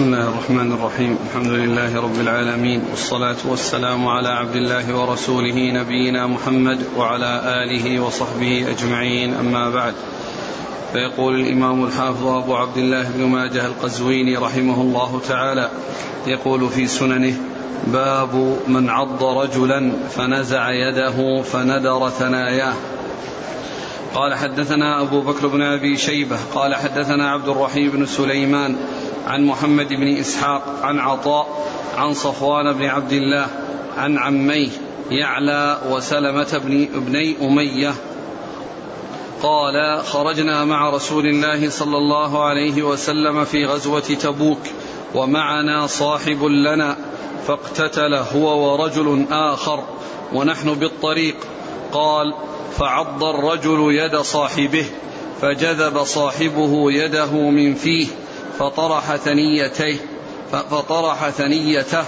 بسم الله الرحمن الرحيم. الحمد لله رب العالمين والصلاة والسلام على عبد الله ورسوله نبينا محمد وعلى آله وصحبه أجمعين. أما بعد فيقول الإمام الحافظ أبو عبد الله بن ماجه القزويني رحمه الله تعالى يقول في سننه باب من عض رجلا فنزع يده فندر ثناياه قال حدثنا أبو بكر بن أبي شيبة قال حدثنا عبد الرحيم بن سليمان عن محمد بن إسحاق عن عطاء عن صفوان بن عبد الله عن عميه يعلى وسلمة بن ابني أمية. قال خرجنا مع رسول الله صلى الله عليه وسلم في غزوة تبوك ومعنا صاحب لنا فاقتتل هو ورجل آخر ونحن بالطريق. قال فعض الرجل يد صاحبه فجذب صاحبه يده من فيه فطرح ثنيتيه فطرح ثنيته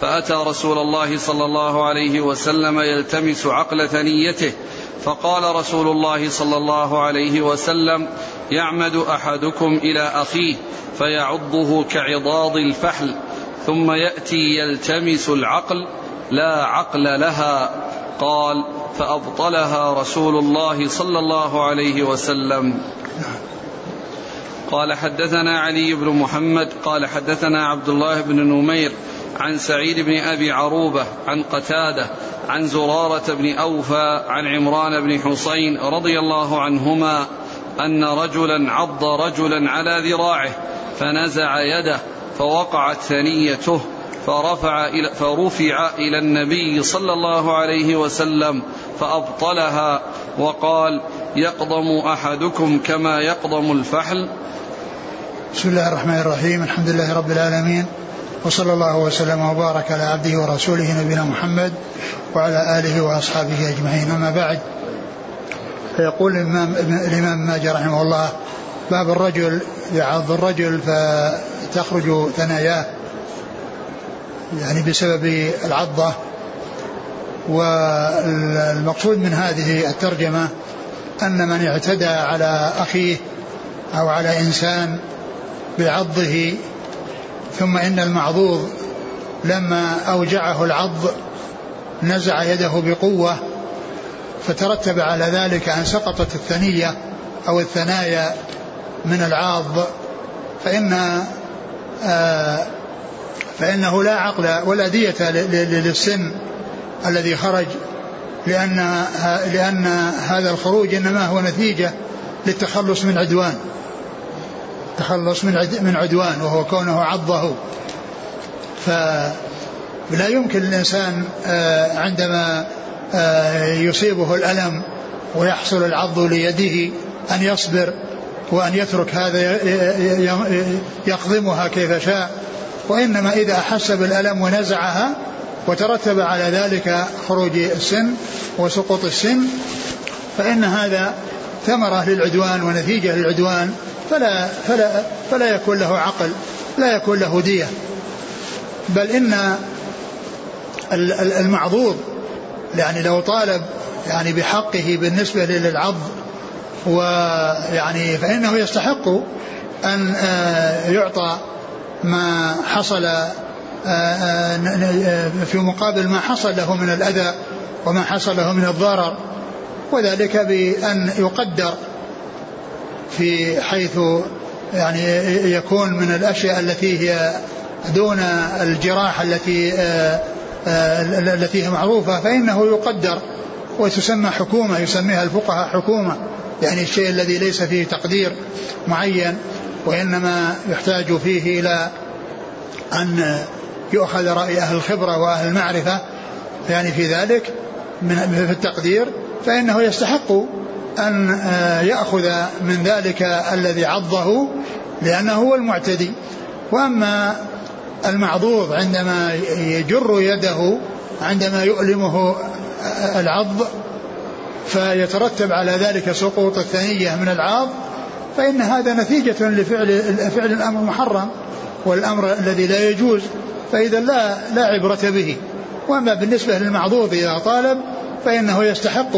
فأتى رسول الله صلى الله عليه وسلم يلتمس عقل ثنيته فقال رسول الله صلى الله عليه وسلم يعمد أحدكم إلى أخيه فيعضه كعضاض الفحل ثم يأتي يلتمس العقل لا عقل لها قال فأبطلها رسول الله صلى الله عليه وسلم. قال حدثنا علي بن محمد قال حدثنا عبد الله بن نمير عن سعيد بن أبي عروبة عن قتادة عن زرارة بن أوفى عن عمران بن حسين رضي الله عنهما أن رجلا عض رجلا على ذراعه فنزع يده فوقعت ثنيته فرفع إلى فرفع إلى النبي صلى الله عليه وسلم فأبطلها وقال يقضم أحدكم كما يقضم الفحل؟ بسم الله الرحمن الرحيم. الحمد لله رب العالمين. وصلى الله وسلم وبارك على عبده ورسوله نبينا محمد وعلى آله وأصحابه أجمعين. أما بعد فيقول الإمام الإمام ماجه رحمه الله باب الرجل يعض الرجل فتخرج ثناياه. يعني بسبب العضة. والمقصود من هذه الترجمة أن من اعتدى على أخيه أو على إنسان بعضه ثم إن المعضوض لما أوجعه العض نزع يده بقوة فترتب على ذلك أن سقطت الثنية أو الثنايا من العاض فإن آه فإنه لا عقل ولا دية للسن الذي خرج لأن لأن هذا الخروج إنما هو نتيجة للتخلص من عدوان. التخلص من من عدوان وهو كونه عضه. فلا يمكن الإنسان آه، عندما آه، يصيبه الألم ويحصل العض ليده أن يصبر وأن يترك هذا يقضمها كيف شاء. وإنما إذا أحس بالألم ونزعها وترتب على ذلك خروج السن وسقوط السن فإن هذا ثمرة للعدوان ونتيجة للعدوان. فلا فلا فلا يكون له عقل لا يكون له دية. بل إن المعضوض يعني لو طالب يعني بحقه بالنسبة للعض ويعني فإنه يستحق أن آه، يعطى ما حصل آه، آه، في مقابل ما حصل له من الأذى وما حصل له من الضرر. وذلك بأن يقدر في حيث يعني يكون من الأشياء التي هي دون الجراح التي آه، آه، التي هي معروفة فإنه يقدر وتسمى حكومة يسميها الفقهاء حكومة يعني الشيء الذي ليس فيه تقدير معين وإنما يحتاج فيه إلى أن يؤخذ رأي أهل الخبرة وأهل المعرفة يعني في ذلك من في التقدير فإنه يستحق أن آه، يأخذ من ذلك الذي عضه لأنه هو المعتدي. وأما المعضوض عندما يجر يده عندما يؤلمه آه، العض فيترتب على ذلك سقوط الثنية من العاض فإن هذا نتيجة لفعل فعل الأمر محرم والأمر الذي لا يجوز فإذا لا لا عبرة به. وأما بالنسبة للمعضوض إذا طالب فإنه يستحق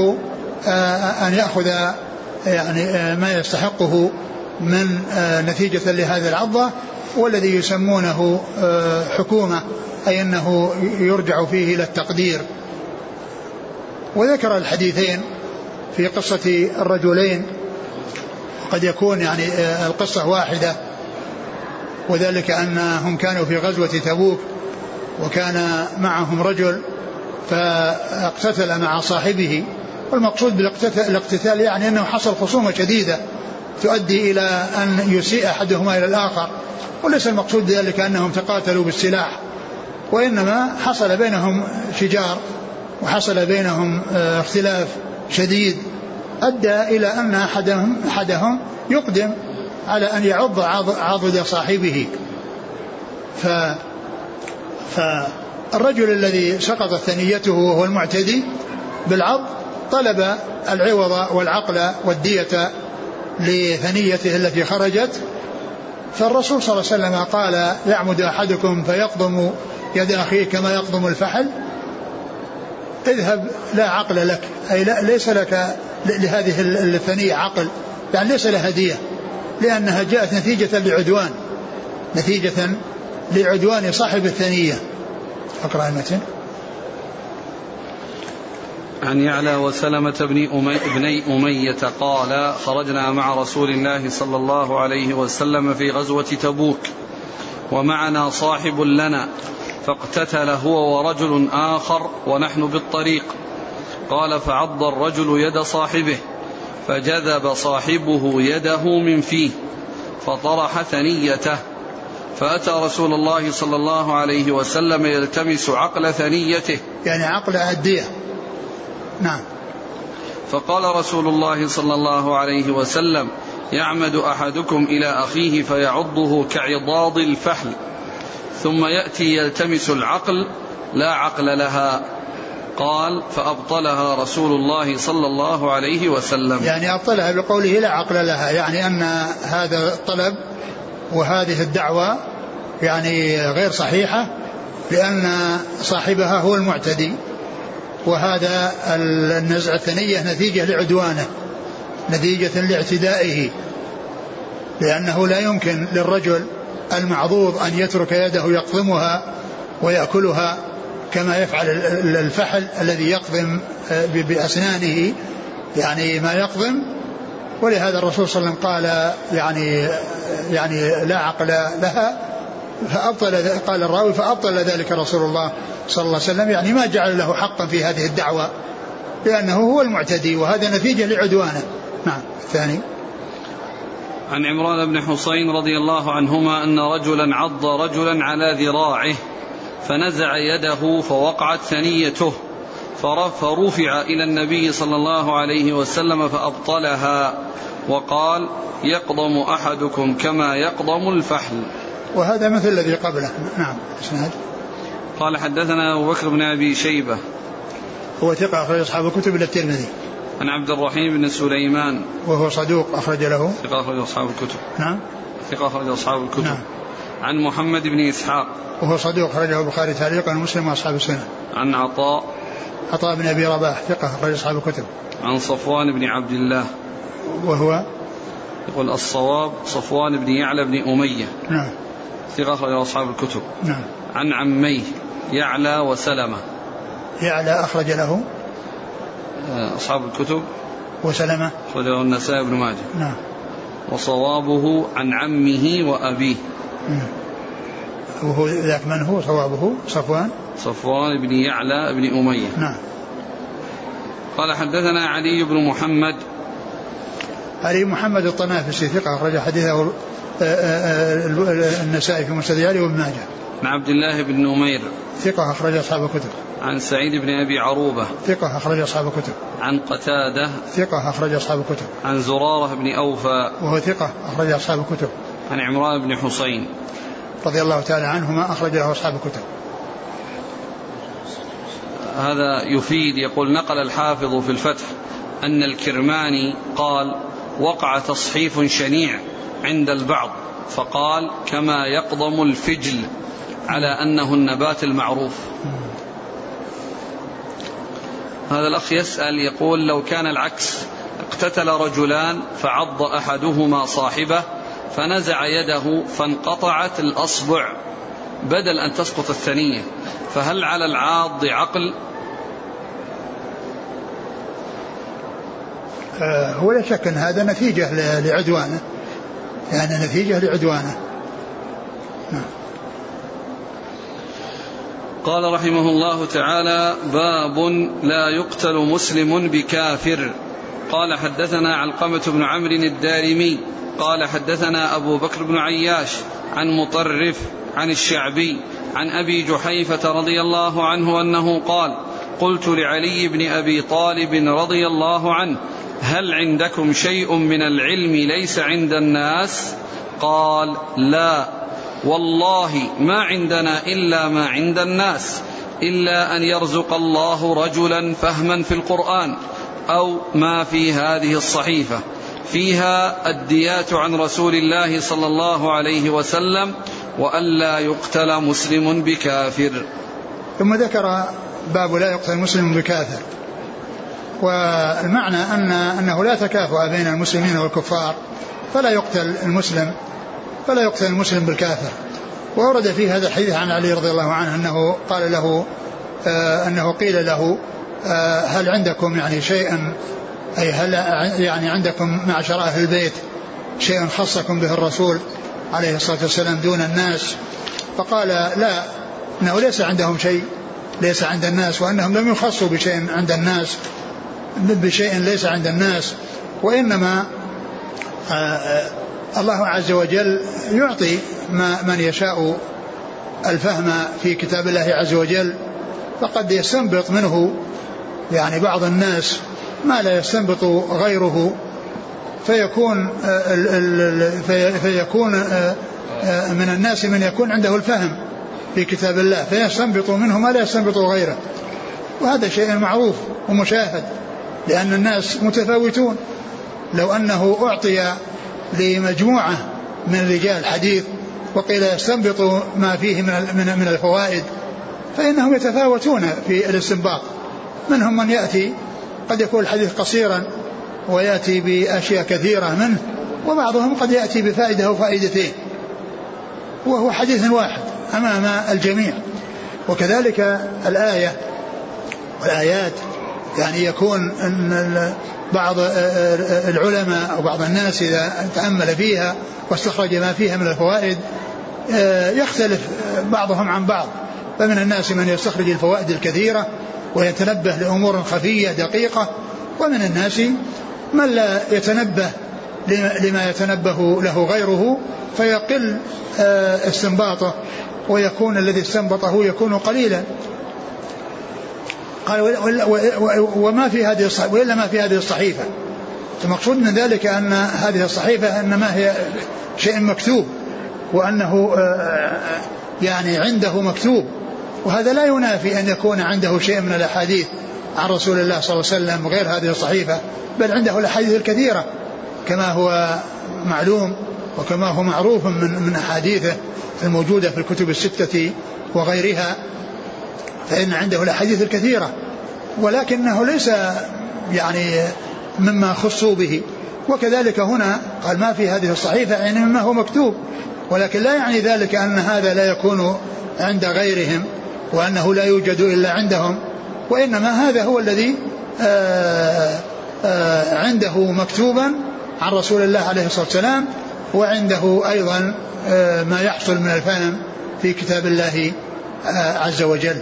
أن يأخذ يعني آه، ما يستحقه من آه، نتيجة لهذه العضة والذي يسمونه آه، حكومة أي أنه يرجع فيه إلى التقدير. وذكر الحديثين في قصة الرجلين. قد يكون يعني آه، القصة واحدة وذلك أنهم كانوا في غزوة تبوك وكان معهم رجل فاقتتل مع صاحبه. والمقصود بالاقتتال يعني أنه حصل خصومة شديدة تؤدي إلى أن يسيء أحدهما إلى الآخر وليس المقصود بذلك أنهم تقاتلوا بالسلاح وإنما حصل بينهم شجار وحصل بينهم آه، اختلاف شديد أدى إلى أن أحدهم, أحدهم يقدم على أن يعض عضد صاحبه. ف فالرجل الذي سقطت ثنيته وهو المعتدي بالعض طلب العوض والعقل والدية لثنيته التي خرجت فالرسول صلى الله عليه وسلم قال يعمد أحدكم فيقضم يد أخيه كما يقضم الفحل اذهب لا عقل لك أي لا ليس لك لهذه الثنية عقل يعني ليس لها دية لأنها جاءت نتيجة لعدوان نتيجة لعدوان صاحب الثنية. أقرأ المتن. عن يعلى وسلمة بن أمي بني أمية قال خرجنا مع رسول الله صلى الله عليه وسلم في غزوة تبوك ومعنا صاحب لنا فاقتتل هو ورجل آخر ونحن بالطريق. قال فعض الرجل يد صاحبه فجذب صاحبه يده من فيه فطرح ثنيته فأتى رسول الله صلى الله عليه وسلم يلتمس عقل ثنيته. يعني عقل الدية نعم. فقال رسول الله صلى الله عليه وسلم يعمد أحدكم إلى أخيه فيعضه كعضاض الفحل ثم يأتي يلتمس العقل لا عقل لها. قال فأبطلها رسول الله صلى الله عليه وسلم. يعني أبطلها بقوله لا عقل لها يعني أن هذا الطلب وهذه الدعوة يعني غير صحيحة لأن صاحبها هو المعتدي. وهذا النزع الثنية نتيجة لعدوانه نتيجة لاعتدائه لأنه لا يمكن للرجل المعضوض أن يترك يده يقضمها ويأكلها كما يفعل الفحل الذي يقضم آه، بأسنانه يعني ما يقضم. ولهذا الرسول صلى الله عليه وسلم قال يعني يعني لا عقل لها فأبطل قال الراوي فأبطل ذلك رسول الله. صلى الله عليه وسلم يعني ما جعل له حقا في هذه الدعوة لأنه هو المعتدي وهذا نتيجة لعدوانه. نعم الثاني. عن عمران بن حسين رضي الله عنهما أن رجلا عض رجلا على ذراعه فنزع يده فوقعت ثنيته فرفع إلى النبي صلى الله عليه وسلم فأبطلها وقال يقضم أحدكم كما يقضم الفحل. وهذا مثل الذي قبله. نعم إسناد. قال حدثنا أبو بكر بن أبي شيبة. هو ثقة أخرج أصحاب الكتب إلى الترمذي. عن عبد الرحيم بن سليمان. وهو صدوق أخرج له. ثقة أخرج أصحاب الكتب. نعم. ثقة أخرج أصحاب الكتب. نعم. عن محمد بن إسحاق. وهو صدوق أخرجه البخاري تعليقا ومسلم وأصحاب السنة. عن عطاء. عطاء بن أبي رباح ثقة أخرج أصحاب الكتب. عن صفوان بن عبد الله. وهو؟ يقول الصواب صفوان بن يعلى بن أمية. نعم. ثقة أخرج أصحاب الكتب. نعم. عن عميه. يعلى وسلمة يعلى أخرج له. آه، أصحاب الكتب. وسلمة. أخرجه النسائي بن ماجه. نعم. وصوابه عن عمه وأبيه. نعم. وهو ذاك من هو؟ صوابه. صفوان. صفوان بن يعلى بن أمية. نعم. قال حدثنا علي بن محمد. علي محمد الطنافسي ثقة أخرج حديثه آه، آه، النسائي في مسند علي وابن ماجه. عن عبد الله بن نمير ثقة أخرج أصحاب الكتب. عن سعيد بن أبي عروبة. ثقة أخرج أصحاب الكتب. عن قتادة. ثقة أخرج أصحاب الكتب. عن زرارة بن أوفى. وهو ثقة أخرج أصحاب الكتب. عن عمران بن حسين. رضي الله تعالى عنهما أخرج له أصحاب الكتب. هذا يفيد يقول نقل الحافظ في الفتح أن الكرماني قال وقع تصحيف شنيع عند البعض فقال كما يقضم الفجل على انه النبات المعروف هذا الأخ يسأل يقول لو كان العكس اقتتل رجلان فعض أحدهما صاحبه فنزع يده فانقطعت الأصبع بدل أن تسقط الثنية فهل على العاض عقل؟ آه، هو لا شك أن هذا نتيجة لعدوانه. يعني نتيجة لعدوانه. نعم. قال رحمه الله تعالى باب لا يقتل مسلم بكافر. قال حدثنا علقمة بن عمرو الدارمي. قال حدثنا أبو بكر بن عياش عن مطرف عن الشعبي عن أبي جحيفة رضي الله عنه أنه قال قلت لعلي بن أبي طالب رضي الله عنه هل عندكم شيء من العلم ليس عند الناس؟ قال لا. والله ما عندنا إلا ما عند الناس إلا أن يرزق الله رجلا فهما في القرآن أو ما في هذه الصحيفة. فيها الديات عن رسول الله صلى الله عليه وسلم والا يقتل مسلم بكافر. ثم ذكر باب لا يقتل مسلم بكافر. والمعنى أن أنه لا تكافؤ بين المسلمين والكفار فلا يقتل المسلم. فلا يقتل المسلم بالكافر. وورد في هذا الحديث عن علي رضي الله عنه أنه قال له آه أنه قيل له آه هل عندكم يعني شيئا أي هل يعني عندكم معشر أهل البيت شيء خصكم به الرسول عليه الصلاة والسلام دون الناس؟ فقال لا أنه ليس عندهم شيء ليس عند الناس وأنهم لم يخصوا بشيء عند الناس بشيء ليس عند الناس وإنما آه، الله عز وجل يعطي ما من يشاء الفهم في كتاب الله عز وجل فقد يستنبط منه يعني بعض الناس ما لا يستنبط غيره فيكون آه، فيكون من الناس من يكون عنده الفهم في كتاب الله فيستنبط منه ما لا يستنبط غيره. وهذا شيء معروف ومشاهد لأن الناس متفاوتون. لو أنه أعطي لمجموعة من رجال الحديث وقيل يستنبط ما فيه من من الفوائد فإنهم يتفاوتون في الاستنباط. منهم من يأتي قد يكون الحديث قصيرا ويأتي بأشياء كثيرة منه وبعضهم قد يأتي بفائدة أو فائدتين. وهو حديث واحد أمام الجميع. وكذلك الآية والآيات يعني يكون أن بعض العلماء أو بعض الناس إذا تأمل فيها واستخرج ما فيها من الفوائد يختلف بعضهم عن بعض. فمن الناس من يستخرج الفوائد الكثيرة ويتنبه لأمور خفية دقيقة ومن الناس من لا يتنبه لما يتنبه له غيره فيقل استنباطه ويكون الذي استنبطه يكون قليلا. قال وما في هذه الصحيفة وإلا ما في هذه الصحيفة. المقصود من ذلك أن هذه الصحيفة إنما هي شيء مكتوب وأنه آه، يعني عنده مكتوب. وهذا لا ينافي أن يكون عنده شيء من الأحاديث عن رسول الله صلى الله عليه وسلم غير هذه الصحيفة بل عنده الأحاديث الكثيرة كما هو معلوم وكما هو معروف من من أحاديثه الموجودة في الكتب الستة وغيرها. فإن عنده الأحاديث الكثيرة ولكنه ليس يعني مما خصوا به. وكذلك هنا قال ما في هذه الصحيفة يعني مما هو مكتوب. ولكن لا يعني ذلك أن هذا لا يكون عند غيرهم وأنه لا يوجد إلا عندهم. وإنما هذا هو الذي آآ آه، آآ آه، عنده مكتوبا عن رسول الله عليه الصلاة والسلام وعنده أيضا آه، ما يحصل من الفهم في كتاب الله عز وجل.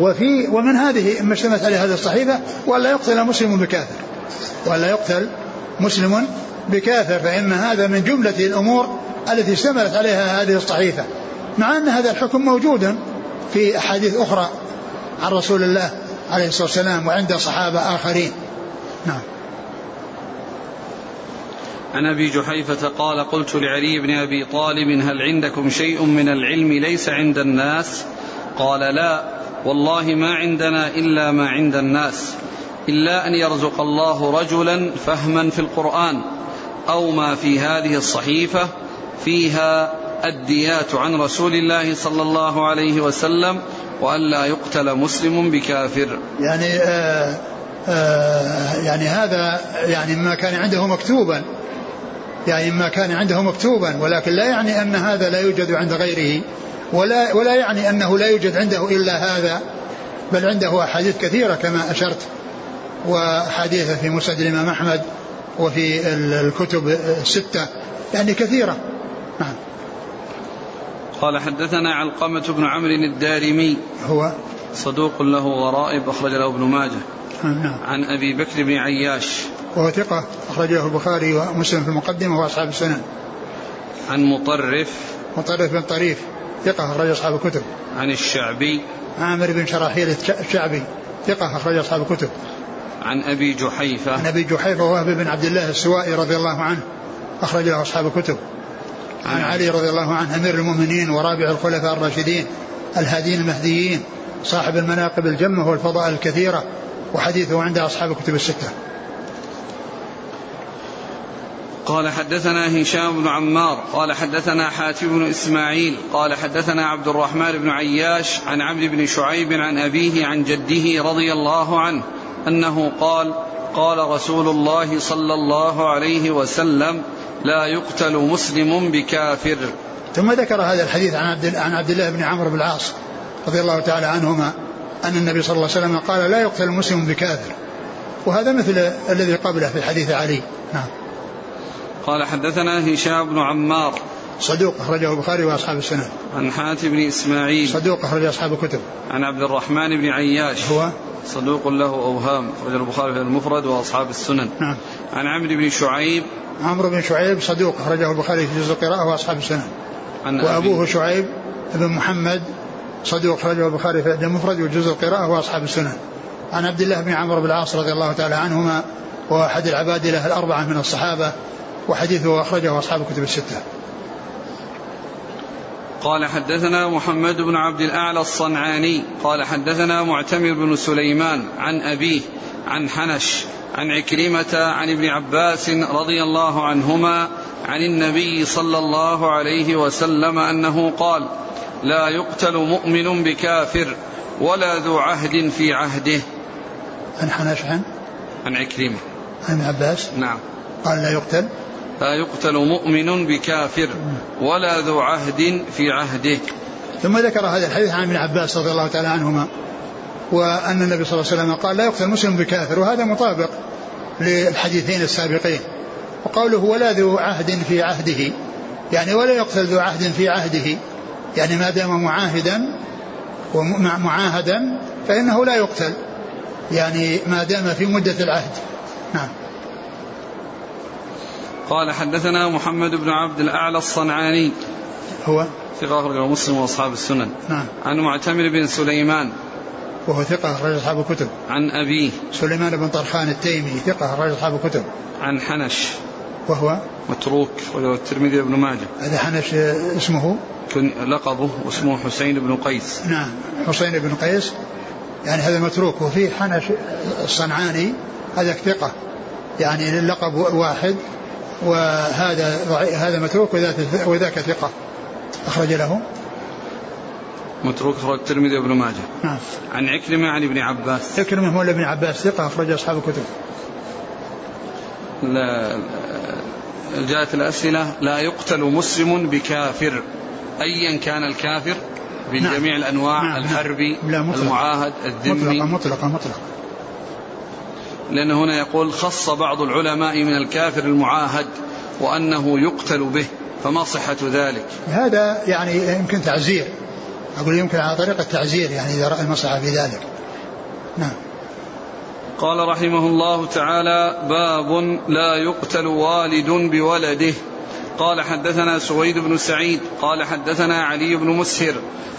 وفي ومن هذه ما اشتملت عليه هذه الصحيفة ولا يقتل مسلم بكافر. ولا يقتل مسلم بكافر فإن هذا من جملة الأمور التي اشتملت عليها هذه الصحيفة. مع أن هذا الحكم موجود في أحاديث أخرى عن رسول الله عليه الصلاة والسلام وعند صحابة آخرين. نعم. عن أبي جحيفة قال قلت لعلي بن أبي طالب هل عندكم شيء من العلم ليس عند الناس؟ قال لا. والله ما عندنا إلا ما عند الناس إلا أن يرزق الله رجلا فهما في القرآن أو ما في هذه الصحيفة فيها الديات عن رسول الله صلى الله عليه وسلم والا يقتل مسلم بكافر. يعني آه آه يعني هذا يعني ما كان عنده مكتوبا يعني ما كان عنده مكتوبا ولكن لا يعني أن هذا لا يوجد عند غيره ولا ولا يعني أنه لا يوجد عنده إلا هذا بل عنده أحاديث كثيرة كما أشرت وأحاديث في مسند الإمام أحمد وفي الكتب الستة يعني كثيرة. نعم. قال حدثنا علقمة بن عمرو الدارمي. هو؟ صدوق له غرائب أخرج له ابن ماجه. نعم. عن أبي بكر بن عياش. وهو ثقة أخرجه البخاري ومسلم في المقدمة وأصحاب السنن. عن مطرف. مطرف بن طريف. ثقة أخرج أصحاب الكتب. عن الشعبي. عامر بن شراحيل الشعبي. ثقة أخرج أصحاب الكتب. عن أبي جحيفة. عن أبي جحيفة وهب بن عبد الله السوائي رضي الله عنه. أخرج له أصحاب الكتب. عن علي رضي الله عنه أمير المؤمنين ورابع الخلفاء الراشدين الهادين المهديين صاحب المناقب الجمة والفضائل الكثيرة وحديثه عند أصحاب الكتب الستة. قال حدثنا هشام بن عمار قال حدثنا حاتم بن إسماعيل قال حدثنا عبد الرحمن بن عياش عن عبد بن شعيب عن أبيه عن جده رضي الله عنه أنه قال قال رسول الله صلى الله عليه وسلم لا يقتل مسلم بكافر. ثم ذكر هذا الحديث عن عبد عن عبد الله بن عمرو بن العاص رضي الله تعالى عنهما أن النبي صلى الله عليه وسلم قال لا يقتل مسلم بكافر. وهذا مثل الذي قبله في حديث علي. نعم. قال حدثنا هشام بن عمار صدوق أخرجه البخاري وأصحاب السنن عن حاتم بن إسماعيل صدوق أخرج أصحاب الكتب. عن عبد الرحمن بن عياش هو؟ صدوق له أوهام أخرج البخاري في المفرد وأصحاب السنن. نعم. عن عمرو بن شعيب عمرو بن شعيب صدوق أخرجه البخاري في جزء القراءة وأصحاب السنن. عن وأبوه أبي شعيب بن محمد صدوق أخرجه البخاري في المفرد وجزء القراءة وأصحاب السنن. عن عبد الله بن عمرو بن العاص رضي الله تعالى عنهما وأحد العبادلة الأربعة من الصحابة وحديثه أخرجه أصحاب الكتب الستة. قال حدثنا محمد بن عبد الأعلى الصنعاني. قال حدثنا معتمر بن سليمان عن أبيه عن حنش عن عكرمة عن ابن عباس رضي الله عنهما عن النبي صلى الله عليه وسلم أنه قال لا يقتل مؤمن بكافر ولا ذو عهد في عهده. عن حنش عن؟ عن عكرمة. عن عباس؟ نعم. قال لا يقتل. لا يقتل مؤمن بكافر ولا ذو عهد في عهده. ثم ذكر هذا الحديث عن ابن عباس رضي الله تعالى عنهما وأن النبي صلى الله عليه وسلم قال لا يقتل مسلم بكافر وهذا مطابق للحديثين السابقين. وقوله ولا ذو عهد في عهده يعني ولا يقتل ذو عهد في عهده يعني ما دام معاهدا ومعاهدا فإنه لا يقتل يعني ما دام في مدة العهد. نعم. قال حدثنا محمد بن عبد الأعلى الصنعاني. هو؟ ثقة أخرجه مسلم وأصحاب السنن. نعم. عن معتمر بن سليمان. وهو ثقة أخرج أصحاب الكتب. عن أبيه. سليمان بن طرخان التيمي ثقة أخرج أصحاب الكتب. عن حنش. وهو؟ متروك. وله الترمذي بن ماجه. هذا حنش اسمه؟ كن لقبه. واسمه حسين بن قيس. نعم. حسين بن قيس. يعني هذا متروك. وفي حنش الصنعاني هذا ثقة. يعني اللقب واحد. وهذا هذا متروك وذاك وذاك ثقة. أخرج له. متروك أخرج الترمذي بن ماجه. نعم. عن عكرمة عن ابن عباس. اكرمه مولى ابن عباس ثقة أخرج أصحاب الكتب. لا جاءت الأسئلة لا يقتل مسلم بكافر. أيا كان الكافر نعم. جميع الأنواع نعم، نعم. الحربي لا، مطلق. المعاهد الذمي. مطلقة مطلقة مطلقة. لأن هنا يقول خص بعض العلماء من الكافر المعاهد وأنه يقتل به فما صحة ذلك؟ هذا يعني يمكن تعزير. أقول يمكن على طريقة تعزير يعني إذا رأى المصلحة في ذلك. نعم. قال رحمه الله تعالى باب لا يقتل والد بولده. قال حدثنا سويد بن سعيد قال حدثنا علي بن مسهر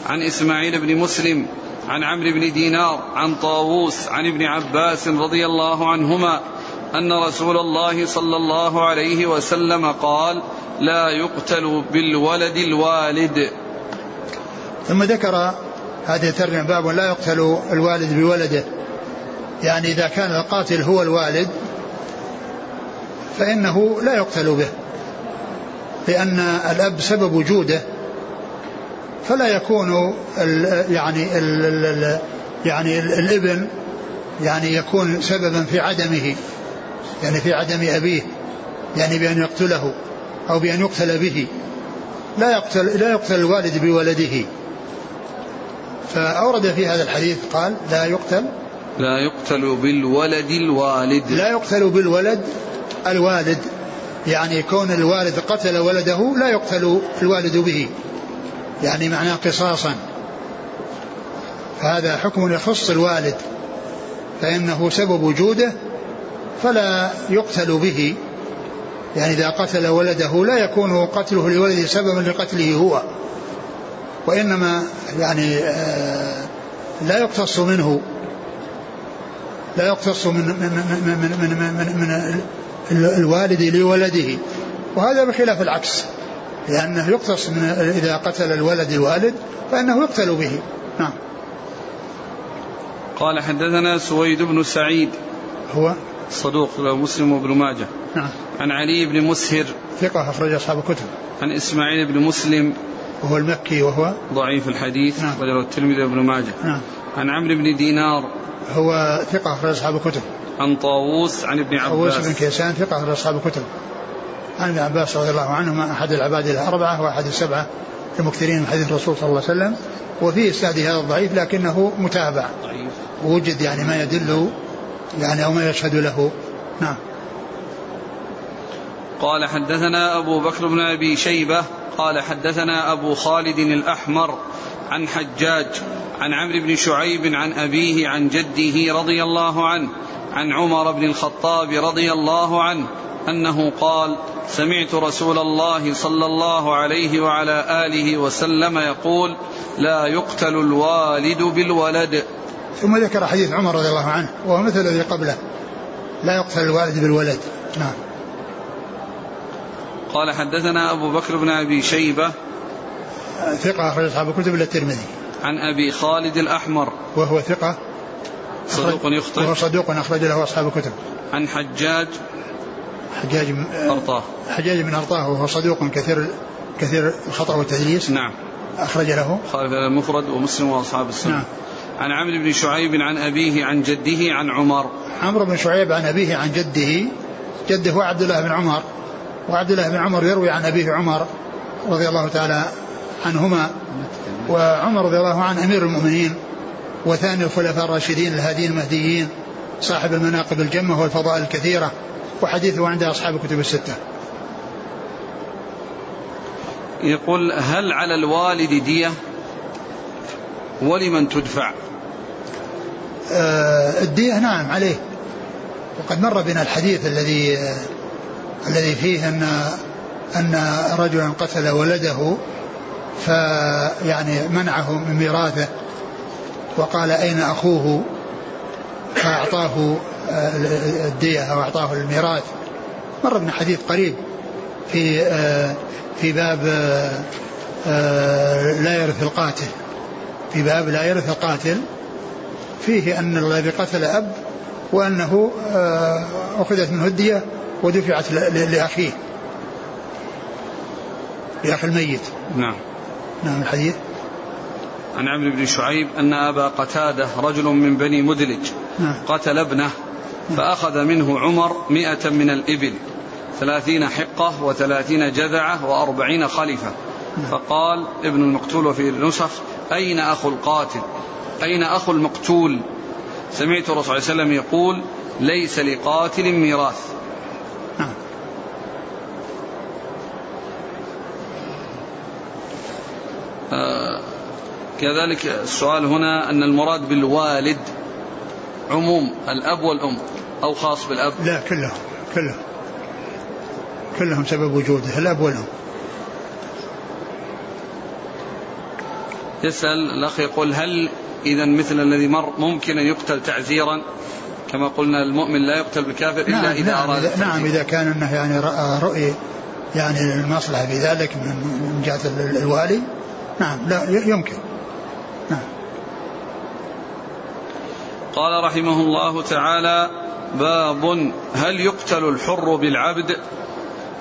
عن إسماعيل بن مسلم عن عمرو بن دينار عن طاووس عن ابن عباس رضي الله عنهما أن رسول الله صلى الله عليه وسلم قال لا يقتل بالولد الوالد. ثم ذكر هذه الترجمة باب لا يقتل الوالد بولده. يعني إذا كان القاتل هو الوالد فإنه لا يقتل به لأن الأب سبب وجوده. فلا يكون ال يعني ال ال يعني ال الابن يعني يكون سببا في عدمه يعني في عدم أبيه يعني بأن يقتله أو بأن يقتل به. لا يقتل لا يقتل الوالد بولده. فأورد في هذا الحديث قال لا يقتل لا يقتل بالولد الوالد. لا يقتل بالولد الوالد. يعني كون الوالد قتل ولده لا يقتل الوالد به. يعني معناه قصاصا. فهذا حكم يخص الوالد فإنه سبب وجوده فلا يقتل به. يعني إذا قتل ولده لا يكون قتله لولده سببا لقتله هو وإنما يعني آه، لا يقتص منه لا يقتص من من من من من, من, من الوالد لولده. وهذا بخلاف العكس. لأنه يقتص من إذا قتل الولد الوالد فإنه يقتل به. نعم. قال حدثنا سويد بن سعيد هو؟ صدوق مسلم وابن ماجه. نعم. عن علي بن مسهر ثقة أخرج أصحاب الكتب. عن إسماعيل بن مسلم وهو المكي وهو؟ ضعيف الحديث نعم. رجل الترمذي وابن ماجه. نعم. عن عمرو بن دينار هو ثقة أخرج أصحاب الكتب. عن طاووس عن ابن عباس طاووس بن كيسان ثقة أخرج أصحاب الكتب. عن ابن عباس رضي الله عنهما أحد العباد الأربعة وأحد السبعة المكثرين من حديث الرسول صلى الله عليه وسلم وفي إسناد هذا الضعيف لكنه متابع. ووجد يعني ما يدل يعني أو ما يشهد له. نعم. قال حدثنا أبو بكر بن أبي شيبة قال حدثنا أبو خالد الأحمر عن حجاج عن عمرو بن شعيب عن أبيه عن جده رضي الله عنه عن عمر بن الخطاب رضي الله عنه أنه قال سمعت رسول الله صلى الله عليه وعلى آله وسلم يقول لا يقتل الوالد بالولد. ثم ذكر حديث عمر رضي الله عنه وهو مثل الذي قبله لا يقتل الوالد بالولد. نعم. قال حدثنا أبو بكر بن أبي شيبة. ثقة أخرج أصحاب الكتب إلا الترمذي. عن أبي خالد الأحمر. وهو ثقة صدوق وهو يخطئ. صدوق أخرج له أصحاب الكتب. عن حجاج. حجاج من- أرطاه. حجاج من أرطاه وهو صدوق كثير كثير الخطأ والتدليس نعم. أخرج له. خالد المفرد ومسلم وأصحاب السنة. نعم. عن عمرو بن شعيب عن أبيه عن جده عن عمر. عمرو بن شعيب عن أبيه عن جده. جده هو عبد الله بن عمر. وعبد الله بن عمر يروي عن أبيه عمر رضي الله تعالى عنهما. وعمر رضي الله عنه أمير المؤمنين. وثاني الخلفاء الراشدين الهاديين المهديين. صاحب المناقب الجمة والفضائل الكثيرة. وحديثه عند أصحاب الكتب الستة. يقول هل على الوالد دية؟ ولمن تدفع؟ آه، الدية نعم عليه. وقد مر بنا الحديث الذي آه، الذي فيه أن أن رجلا قتل ولده فيعني منعه من ميراثه وقال أين أخوه؟ فأعطاه آه، الدية أو أعطاه الميراث مر بنا حديث قريب في آه، في باب آه، لا يرث القاتل. في باب لا يرث القاتل فيه أن الذي قتل أب وأنه آه، أخذت منه الدية ودفعت لأخيه. لأخ الميت. نعم. نعم الحديث. عن عمرو بن شعيب أن أبا قتادة رجل من بني مدلج نعم. قتل ابنه فأخذ منه عمر مئة من الإبل ثلاثين حقة وثلاثين جذعة وأربعين خلفة فقال ابن المقتول وفي النسخ أين أخو القاتل؟ أين أخو المقتول؟ سمعت الرسول صلى الله عليه وسلم يقول ليس لقاتل ميراث. آه، كذلك السؤال هنا أن المراد بالوالد عموم الأب والأم أو خاص بالأب؟ لا كلهم كلهم. كلهم سبب وجوده الأب والأم. يسأل الأخ يقول هل إذا مثل الذي مر ممكن أن يقتل تعزيرا؟ كما قلنا المؤمن لا يقتل بالكافر إلا نعم إذا نعم, أراد إذا نعم التعزير. إذا كان أنه يعني رأى رؤي يعني المصلحة في ذلك من جهة ال- الوالي. نعم لا يمكن. قال رحمه الله تعالى باب هل يقتل الحر بالعبد؟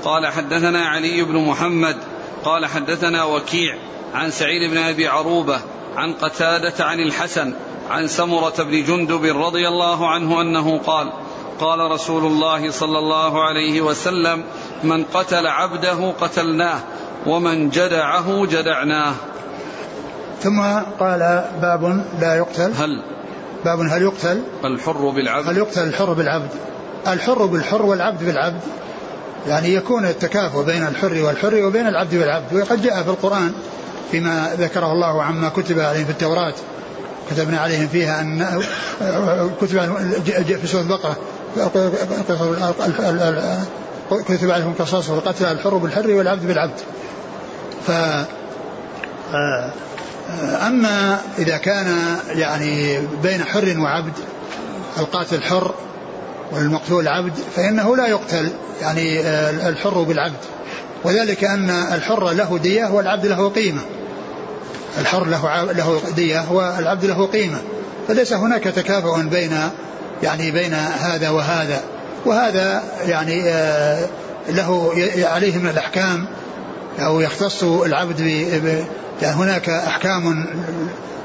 قال حدثنا علي بن محمد قال حدثنا وكيع عن سعيد بن أبي عروبة عن قتادة عن الحسن عن سمرة بن جندب رضي الله عنه أنه قال قال رسول الله صلى الله عليه وسلم من قتل عبده قتلناه ومن جدعه جدعناه. ثم قال باب لا يقتل. هل باب هل يقتل؟ الحر بالعبد. هل يقتل الحر بالعبد؟ الحر بالحر والعبد بالعبد. يعني يكون التكافؤ بين الحر والحر وبين العبد والعبد وقد جاء في القرآن فيما ذكره الله عما كتب عليهم في التوراة. كتبنا عليهم فيها أن كتب في سورة البقرة. كتب عليهم قصاص والقتل الحر بالحر والعبد بالعبد. ف أما إذا كان يعني بين حر وعبد القاتل حر والمقتول عبد فإنه لا يقتل يعني الحر بالعبد. وذلك أن الحر له دية والعبد له قيمة. الحر له له دية والعبد له قيمة. فليس هناك تكافؤ بين يعني بين هذا وهذا. وهذا يعني آه، له عليه من الأحكام أو يختص العبد ب يعني هناك أحكام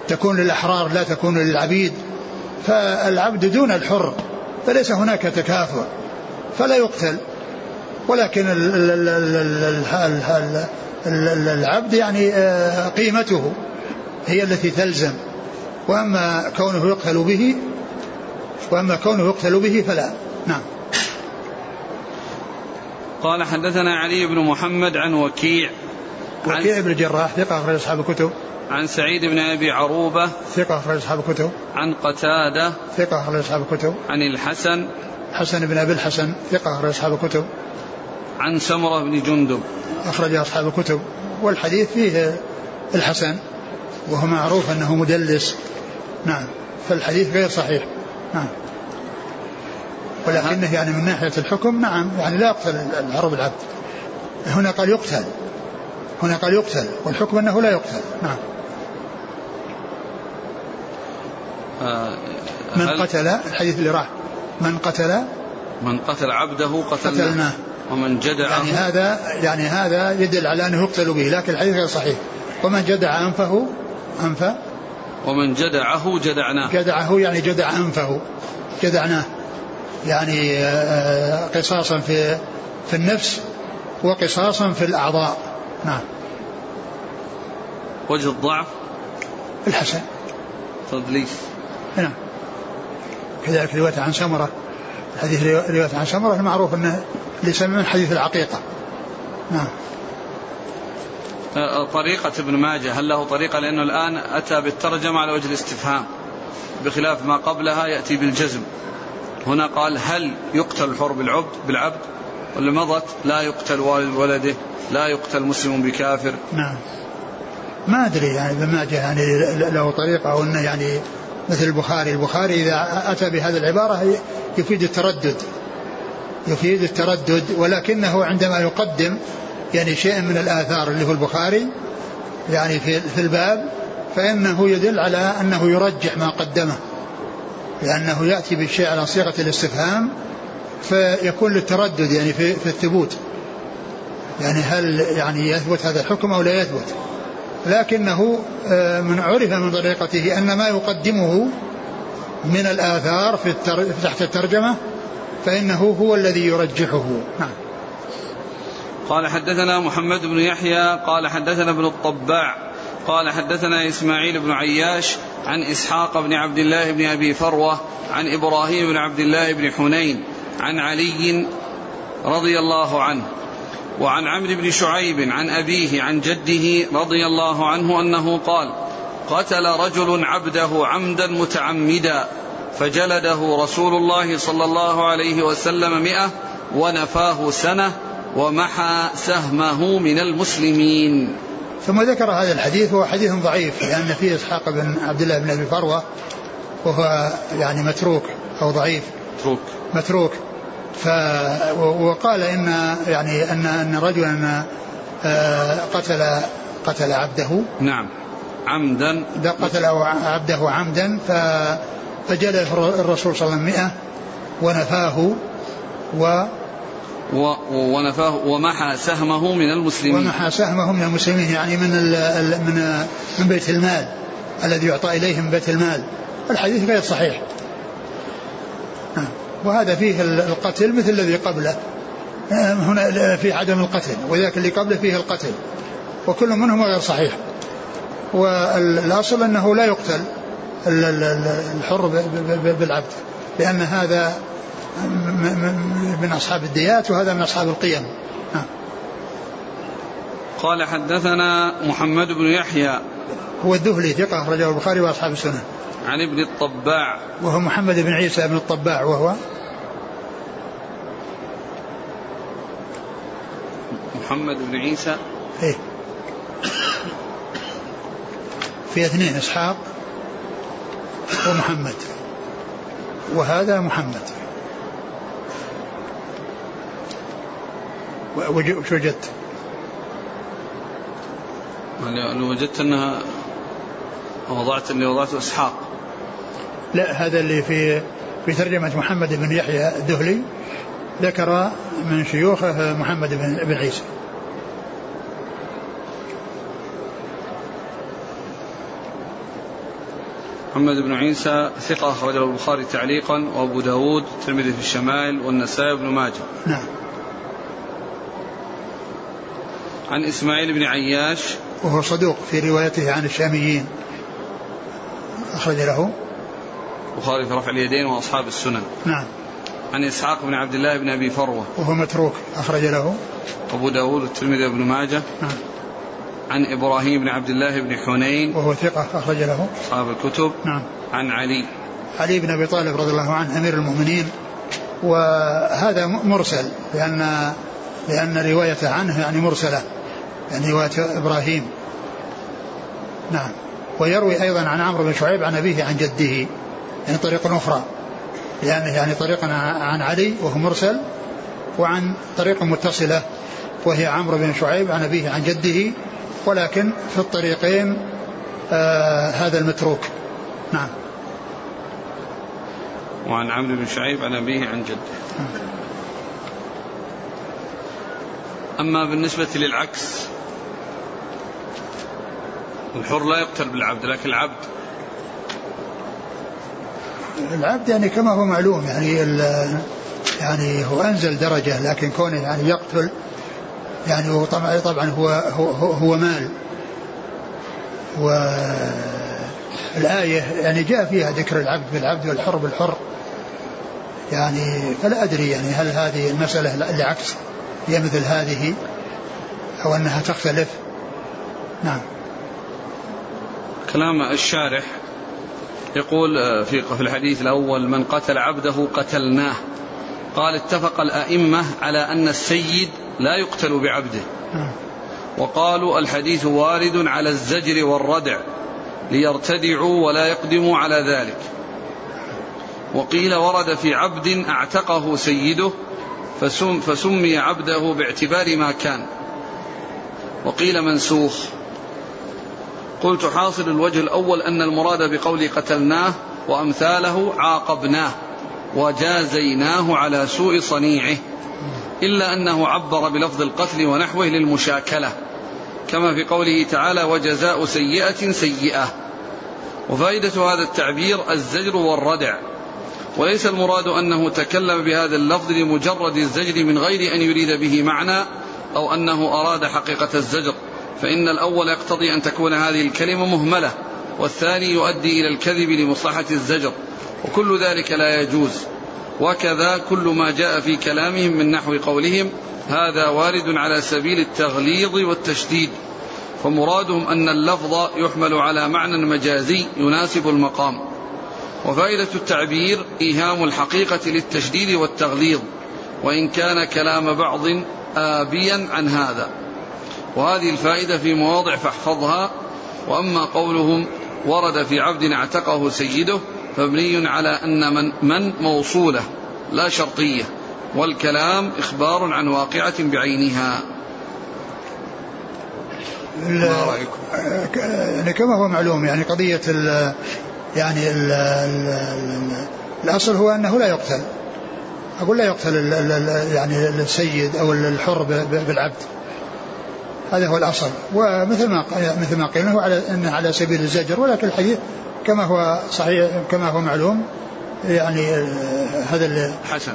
تكون للأحرار لا تكون للعبيد فالعبد دون الحر فليس هناك تكافؤ فلا يقتل ولكن العبد يعني آه، قيمته هي التي تلزم واما كونه يقتل به واما كونه يقتل به فلا نعم قال حدثنا علي بن محمد عن وكيع. وكيع بن الجراح ثقة أخرج أصحاب الكتب. عن سعيد بن أبي عروبة. ثقة أخرج أصحاب الكتب. عن قتادة. ثقة أخرج أصحاب الكتب. عن الحسن. حسن بن أبي الحسن ثقة أخرج أصحاب الكتب. عن سمرة بن جندب. أخرج أصحاب الكتب. والحديث فيه الحسن وهو معروف أنه مدلس. نعم فالحديث غير صحيح. نعم. ولكنه يعني من ناحية الحكم نعم يعني لا يقتل العرب العبد. هنا قال يقتل. هنا قال يقتل والحكم أنه لا يقتل. نعم. آه من قتل الحديث اللي راح. من قتل. من قتل عبده قتلناه, قتلناه. ومن جدع. يعني هذا يعني هذا يدل على أنه يقتل به لكن الحديث غير صحيح. ومن جدع أنفه أنف. ومن جدعه جدعناه. جدعه يعني جدع أنفه. جدعناه. يعني آه، قصاصا في في النفس وقصاصا في الأعضاء. نعم. وجه الضعف؟ الحسن. تدليس نعم. كذلك رواية عن سمرة. حديث رواية عن سمرة المعروف أنه ليس من حديث العقيقة. نعم. أه، طريقة ابن ماجه هل له طريقة؟ لأنه الآن أتى بالترجمة على وجه الاستفهام بخلاف ما قبلها يأتي بالجزم. هنا قال هل يقتل الحر بالعبد بالعبد واللي مضت؟ لا يقتل والد ولده لا يقتل مسلم بكافر. نعم. ما أدري يعني ابن ماجه يعني له طريقة أو أنه يعني مثل البخاري. البخاري إذا أتى بهذه العبارة يفيد التردد. يفيد التردد ولكنه عندما يقدم يعني شيء من الآثار اللي هو البخاري يعني في, في الباب فإنه يدل على أنه يرجح ما قدمه. لأنه يأتي بالشيء على صيغة الاستفهام فيكون للتردد يعني في, في الثبوت. يعني هل يعني يثبت هذا الحكم أو لا يثبت؟ لكنه آه، من عرف من طريقته أن ما يقدمه من الآثار في تحت الترجمة فإنه هو الذي يرجحه. نعم. قال حدثنا محمد بن يحيى قال حدثنا ابن الطباع قال حدثنا إسماعيل بن عياش عن إسحاق بن عبد الله بن أبي فروة عن إبراهيم بن عبد الله بن حنين عن علي رضي الله عنه وعن عمرو بن شعيب عن أبيه عن جده رضي الله عنه أنه قال قتل رجل عبده عمدا متعمدا فجلده رسول الله صلى الله عليه وسلم مئة ونفاه سنة ومحى سهمه من المسلمين ثم ذكر هذا الحديث وهو حديث ضعيف لأن فيه إسحاق بن عبد الله بن أبي فروة وهو يعني متروك أو ضعيف. متروك. متروك. ف وقال إن يعني ان أن رجلا آه، قتل قتل عبده. نعم. عمدا. قتل عبده عمدا فجلد الرسول صلى الله عليه وسلم 100 ونفاه و ونفاه ومحى سهمه من المسلمين. ومحى سهمه من المسلمين يعني من من من بيت المال الذي يعطى اليه من بيت المال. الحديث غير صحيح. وهذا فيه القتل مثل الذي قبله. هنا في عدم القتل وذاك اللي قبله فيه القتل. وكل منهما غير صحيح. والأصل أنه لا يقتل الحر بالعبد لأن هذا من أصحاب الديات وهذا من أصحاب القيم. قال حدثنا محمد بن يحيى. هو الذهلي ثقة أخرجه البخاري وأصحاب السنة. عن ابن الطباع. وهو محمد بن عيسى بن الطباع وهو؟ محمد بن عيسى. إيه. في اثنين إسحاق ومحمد. وهذا محمد. وجدت؟ اللي وجدت أنها وضعت اللي وضعته إسحاق. لا هذا اللي في في ترجمة محمد بن يحيى الدهلي ذكر من شيوخه محمد بن عيسى. محمد بن عيسى ثقة أخرجه البخاري تعليقا وأبو داود الترمذي في الشمائل والنسائي بن ماجه. نعم. عن إسماعيل بن عياش. وهو صدوق في روايته عن الشاميين. أخرج له. البخاري في رفع اليدين وأصحاب السنن. نعم. عن إسحاق بن عبد الله بن أبي فروة. وهو متروك. أخرج له. أبو داود والترمذي بن ماجه. نعم. عن إبراهيم بن عبد الله بن حنين. وهو ثقة. أخرج له. أصحاب الكتب. نعم. عن علي. علي بن أبي طالب رضي الله عنه أمير المؤمنين. وهذا مرسل لأن لأن روايته عنه يعني مرسلة. يعني رواية إبراهيم. نعم. ويروي أيضا عن عمرو بن شعيب عن أبيه عن جده يعني طريق أخرى لأنه يعني طريق عن علي وهو مرسل وعن طريق متصلة وهي عمرو بن شعيب عن أبيه عن جده ولكن في الطريقين آه هذا المتروك. نعم. وعن عمرو بن شعيب عن أبيه عن جده. أما بالنسبة للعكس الحر لا يقتل بالعبد لكن العبد العبد يعني كما هو معلوم يعني يعني هو أنزل درجة لكن كونه يعني يقتل يعني هو طبعا طبعا هو هو, هو مال. والآية يعني جاء فيها ذكر العبد بالعبد والحر بالحر. يعني فلا أدري يعني هل هذه المسألة العكس هي مثل هذه أو أنها تختلف؟ نعم. كلام الشارح يقول آه، في الحديث الأول من قتل عبده قتلناه. قال اتفق الأئمة على أن السيد لا يقتل بعبده. وقالوا الحديث وارد على الزجر والردع ليرتدعوا ولا يقدموا على ذلك. وقيل ورد في عبد أعتقه سيده فسم فسمي عبده باعتبار ما كان. وقيل منسوخ. قلت حاصل الوجه الأول أن المراد بقول قتلناه وأمثاله عاقبناه وجازيناه على سوء صنيعه إلا أنه عبر بلفظ القتل ونحوه للمشاكلة كما في قوله تعالى وجزاء سيئة سيئة وفائدة هذا التعبير الزجر والردع وليس المراد أنه تكلم بهذا اللفظ لمجرد الزجر من غير أن يريد به معنى أو أنه أراد حقيقة الزجر. فإن الأول يقتضي أن تكون هذه الكلمة مهملة والثاني يؤدي إلى الكذب لمصلحة الزجر وكل ذلك لا يجوز. وكذا كل ما جاء في كلامهم من نحو قولهم هذا وارد على سبيل التغليظ والتشديد. فمرادهم أن اللفظ يحمل على معنى مجازي يناسب المقام. وفائدة التعبير إيهام الحقيقة للتشديد والتغليظ وإن كان كلام بعض آبيا عن هذا. وهذه الفائدة في مواضع فاحفظها وأما قولهم ورد في عبد اعتقه سيده مبني على أن من, من موصولة لا شرطية والكلام إخبار عن واقعة بعينها. ما رأيكم؟ يعني كما هو معلوم يعني قضية ال يعني ال ال الأصل هو أنه لا يقتل. أقول لا يقتل يعني السيد أو الحر بالعبد. هذا هو الأصل. ومثل ما مثل ما قيل على أنه على سبيل الزجر ولكن الحديث كما هو صحيح كما هو معلوم يعني هذا حسن.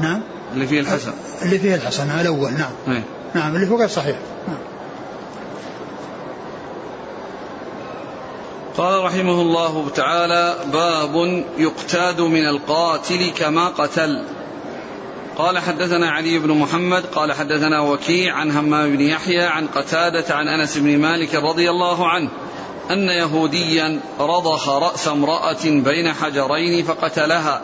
نعم؟ اللي فيه الحسن. اللي فيه الحسن الأول نعم. إيه. نعم اللي هو غير صحيح. نعم. قال رحمه الله تعالى باب يقتاد من القاتل كما قتل. قال حدثنا علي بن محمد قال حدثنا وكيع عن همام بن يحيى عن قتادة عن أنس بن مالك رضي الله عنه أن يهوديا رضخ رأس امرأة بين حجرين فقتلها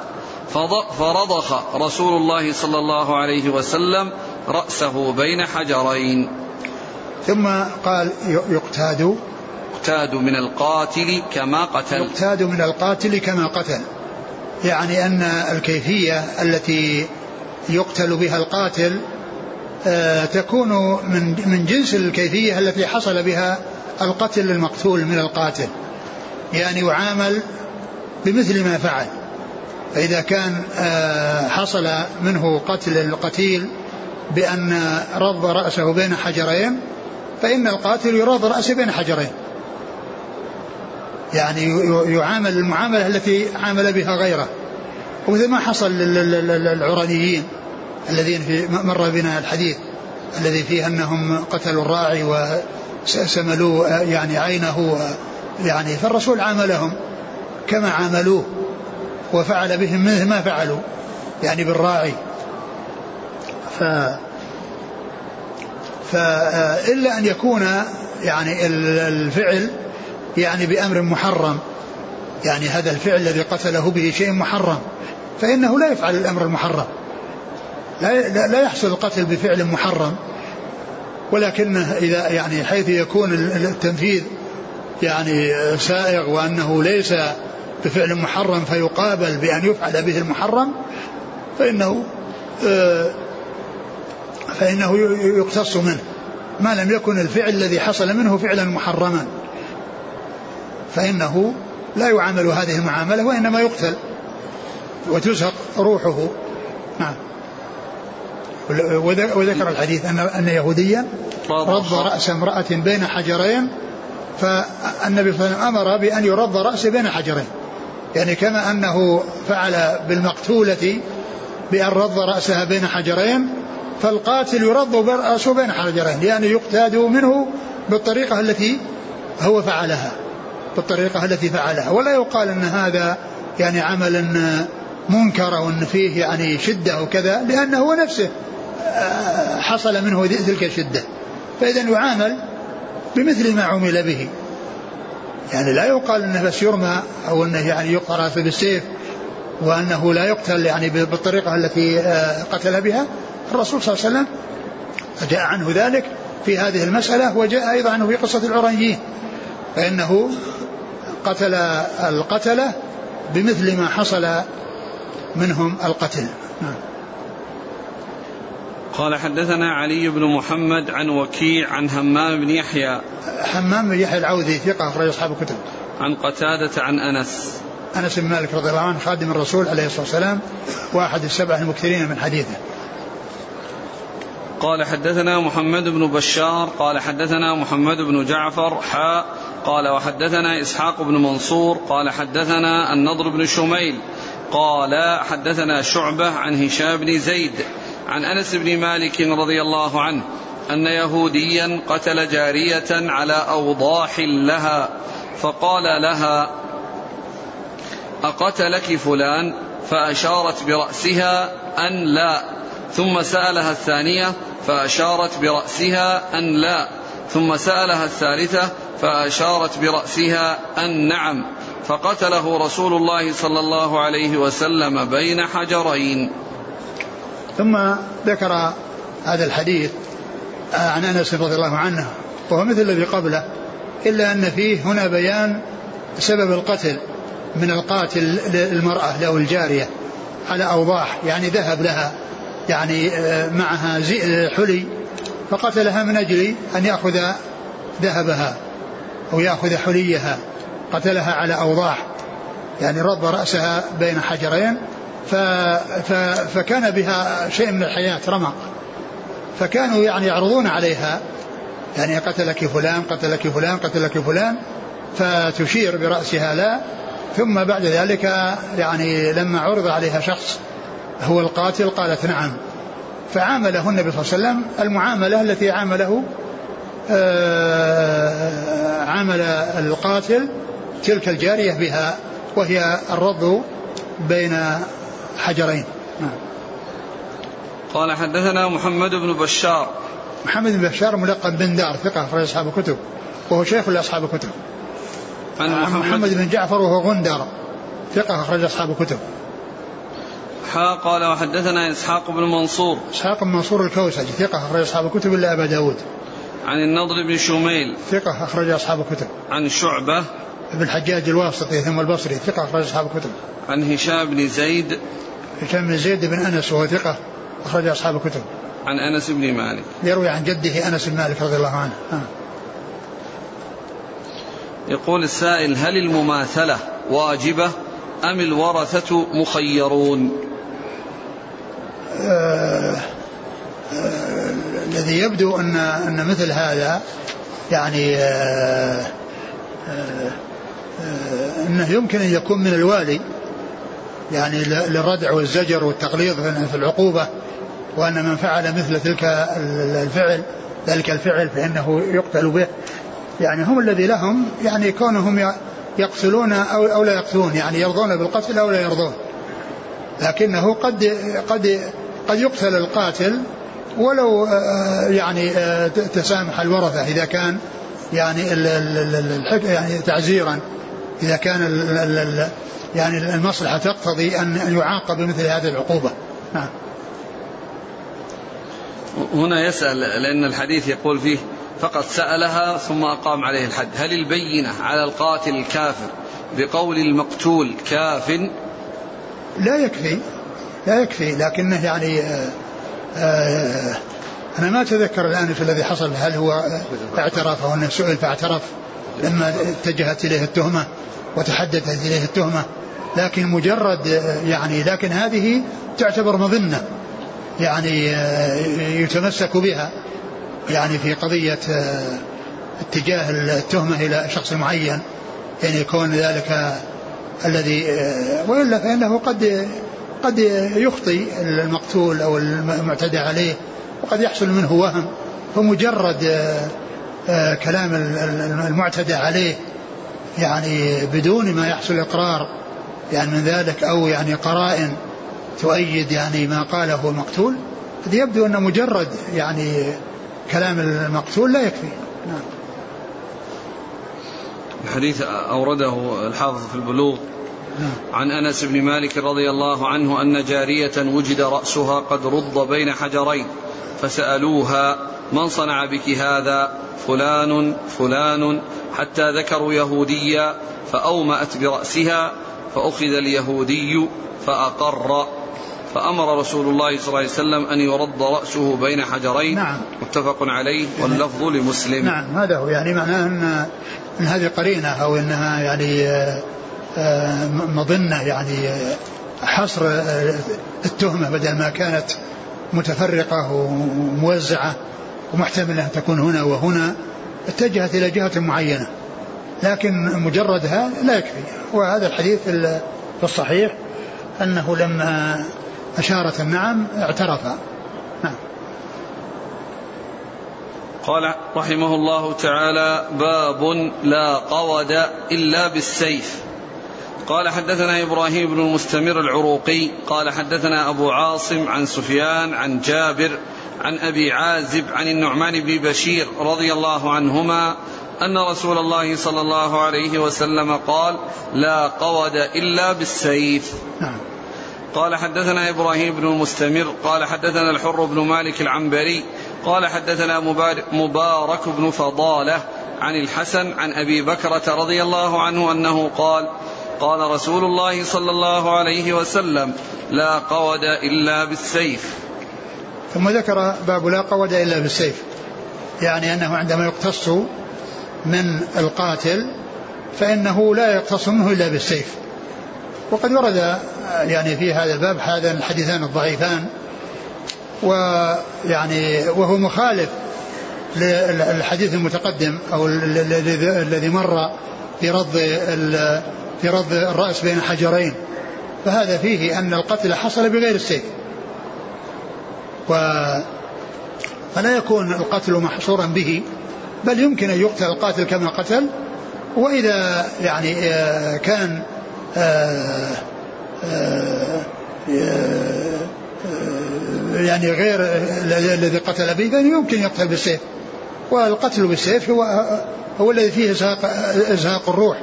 فرضخ رسول الله صلى الله عليه وسلم رأسه بين حجرين. ثم قال يقتاد. يقتاد من القاتل كما قتل. يقتاد من القاتل كما قتل. يعني أن الكيفية التي يقتل بها القاتل آه، تكون من من جنس الكيفية التي حصل بها القتل المقتول من القاتل. يعني يعامل بمثل ما فعل. فإذا كان آه، حصل منه قتل القتيل بأن رض رأسه بين حجرين فإن القاتل يرض رأسه بين حجرين. يعني يعامل المعاملة التي عامل بها غيره. ومثل ما حصل للعرانيين. الذين في مر بنا الحديث الذي فيه أنهم قتلوا الراعي وسملوا يعني عينه يعني فالرسول عاملهم كما عاملوه وفعل بهم مثل ما فعلوا يعني بالراعي. ف فإلا أن يكون يعني الفعل يعني بأمر محرم يعني هذا الفعل الذي قتله به شيء محرم فإنه لا يفعل الأمر المحرم. لا لا يحصل القتل بفعل محرم ولكنه إذا يعني حيث يكون التنفيذ يعني سائغ وأنه ليس بفعل محرم فيقابل بأن يفعل به المحرم فإنه آه، فإنه يقتص منه. ما لم يكن الفعل الذي حصل منه فعلا محرما فإنه لا يعامل هذه المعاملة وإنما يقتل وتزهق روحه. نعم. وذكر الحديث أن أن يهوديا رض رأس امرأة بين حجرين فالنبي صلى الله عليه وسلم أمر بأن يرض رأسه بين حجرين. يعني كما أنه فعل بالمقتولة بأن رض رأسها بين حجرين فالقاتل يرض رأسه بين حجرين يعني يقتاد منه بالطريقة التي هو فعلها بالطريقة التي فعلها. ولا يقال أن هذا يعني عمل منكر وأن فيه يعني شدة وكذا لأنه هو نفسه آه، حصل منه تلك الشدة. فإذا يعامل بمثل ما عمل به. يعني لا يقال إنه بس يرمى أو إنه يعني يقطع راسه بالسيف وأنه لا يقتل يعني بالطريقة التي آه، قتل بها. الرسول صلى الله عليه وسلم جاء عنه ذلك في هذه المسألة وجاء أيضا عنه في قصة العرنيين فإنه قتل القتلة بمثل ما حصل منهم القتل. نعم. قال حدثنا علي بن محمد عن وكيع عن همام بن يحيى. همام بن يحيى العوذي ثقة أخرج أصحاب الكتب. عن قتادة عن أنس. أنس بن مالك رضي الله عنه خادم الرسول عليه الصلاة والسلام وأحد السبع المكثرين من حديثه. قال حدثنا محمد بن بشار قال حدثنا محمد بن جعفر حاء قال وحدثنا إسحاق بن منصور قال حدثنا النضر بن شميل قال حدثنا شعبة عن هشام بن زيد عن أنس بن مالك رضي الله عنه أن يهوديا قتل جارية على أوضاح لها فقال لها أقتلك فلان؟ فأشارت برأسها أن لا ثم سألها الثانية فأشارت برأسها أن لا ثم سألها الثالثة فأشارت برأسها أن نعم. فقتله رسول الله صلى الله عليه وسلم بين حجرين. ثم ذكر هذا الحديث عن أنس رضي الله عنه وهو مثل الذي قبله إلا أن فيه هنا بيان سبب القتل من القاتل المراه أو الجارية على أوضاح يعني ذهب لها يعني آه، معها حلي فقتلها من أجل أن يأخذ ذهبها أو يأخذ حليها. قتلها على أوضاح يعني رد رأسها بين حجرين ف ف فكان بها شيء من الحياة رمق. فكانوا يعني يعرضون عليها يعني قتلك فلان قتلك فلان قتلك فلان فتشير برأسها لا. ثم بعد ذلك يعني لما عرض عليها شخص هو القاتل قالت نعم. فعامله النبي صلى الله عليه وسلم المعاملة التي عامله آه، عامل القاتل تلك الجارية بها وهي الرد بين حجرين. نعم. قال حدثنا محمد بن بشار. محمد بن بشار ملقب بن دار ثقة أخرج أصحاب الكتب وهو شيخ لأصحاب الكتب. عن محمد, محمد بن جعفر وهو غندر ثقة أخرج أصحاب الكتب. حا قال وحدثنا إسحاق بن منصور. إسحاق بن منصور الكوسجي ثقة أخرج أصحاب الكتب إلا أبا داود. عن النضر بن شميل. ثقة أخرج أصحاب الكتب. عن شعبة. ابن الحجاج الواسطي ثم البصري ثقة أخرج أصحاب الكتب. عن هشام بن زيد. هشام بن زيد بن أنس وهو ثقة أخرج أصحاب الكتب. عن أنس بن مالك. يروي عن جده أنس بن مالك رضي الله عنه. آه. يقول السائل هل المماثلة واجبة أم الورثة مخيرون؟ آه آه الذي يبدو أن أن مثل هذا يعني آه آه آه أنه يمكن أن يكون من الوالي يعني للردع والزجر والتقليظ في العقوبة وأن من فعل مثل تلك الفعل ذلك الفعل فإنه يقتل به. يعني هم الذي لهم يعني كونهم يقتلون أو, أو لا يقتلون يعني يرضون بالقتل أو لا يرضون. لكنه قد قد قد يقتل القاتل ولو آه، يعني آه، تسامح الورثة إذا كان يعني يعني تعزيرا. إذا كان يعني المصلحة تقتضي أن يعاقب بمثل هذه العقوبة. نعم. هنا يسأل لأن الحديث يقول فيه فقد سألها ثم أقام عليه الحد. هل البينة على القاتل الكافر بقول المقتول كاف؟ لا يكفي لا يكفي لكنه يعني آآ آه، آآ آه، أنا ما أتذكر الآن في الذي حصل هل هو اعترف أو أنه سئل فاعترف؟ لما اتجهت إليه التهمة وتحدثت إليه التهمة لكن مجرد يعني لكن هذه تعتبر مظنة يعني يتمسك بها يعني في قضية اتجاه التهمة إلى شخص معين يعني يكون ذلك الذي وإلا فإنه قد قد يخطي المقتول أو المعتدى عليه وقد يحصل منه وهم فمجرد كلام المعتدى عليه يعني بدون ما يحصل إقرار يعني من ذلك أو يعني قرائن تؤيد يعني ما قاله المقتول يبدو أن مجرد يعني كلام المقتول لا يكفي نعم الحديث أورده الحافظ في البلوغ نعم. عن أنس بن مالك رضي الله عنه أن جارية وجد رأسها قد رض بين حجرين فسألوها من صنع بك هذا فلان فلان حتى ذكروا يهوديا فأومأت برأسها فأخذ اليهودي فأقر فأمر رسول الله صلى الله عليه وسلم أن يرد رأسه بين حجرين. نعم. متفق عليه واللفظ لمسلم. نعم هذا هو يعني معناه أن, أن هذه قرينة أو أنها يعني آه، مظنة يعني حصر التهمة بدل ما كانت متفرقة وموزعة. ومحتملة أن تكون هنا وهنا اتجهت إلى جهة معينة. لكن مجردها لا يكفي. وهذا الحديث في الصحيح أنه لما أشارت النعم اعترف. نعم. قال رحمه الله تعالى باب لا قود إلا بالسيف. قال حدثنا إبراهيم بن المستمر العروقي قال حدثنا أبو عاصم عن سفيان عن جابر عن أبي عازب عن النعمان بن بشير رضي الله عنهما أن رسول الله صلى الله عليه وسلم قال لا قود إلا بالسيف. نعم. قال حدثنا إبراهيم بن المستمر قال حدثنا الحر بن مالك العنبري قال حدثنا مبارك بن فضالة عن الحسن عن أبي بكرة رضي الله عنه أنه قال قال رسول الله صلى الله عليه وسلم لا قود إلا بالسيف. ثم ذكر باب لا قود إلا بالسيف. يعني أنه عندما يقتص من القاتل فإنه لا يقتص منه إلا بالسيف. وقد ورد يعني في هذا الباب هذان الحديثان الضعيفان. ويعني وهو مخالف للحديث المتقدم أو الذي مر في رد في رد الرأس بين حجرين فهذا فيه أن القتل حصل بغير السيف. و فلا يكون القتل محصورا به بل يمكن أن يقتل القاتل كما قتل. وإذا يعني آه، كان آه، آه، يعني غير الذي قتل به فإنه يمكن يقتل بالسيف. والقتل بالسيف هو هو الذي فيه إزهاق, إزهاق الروح.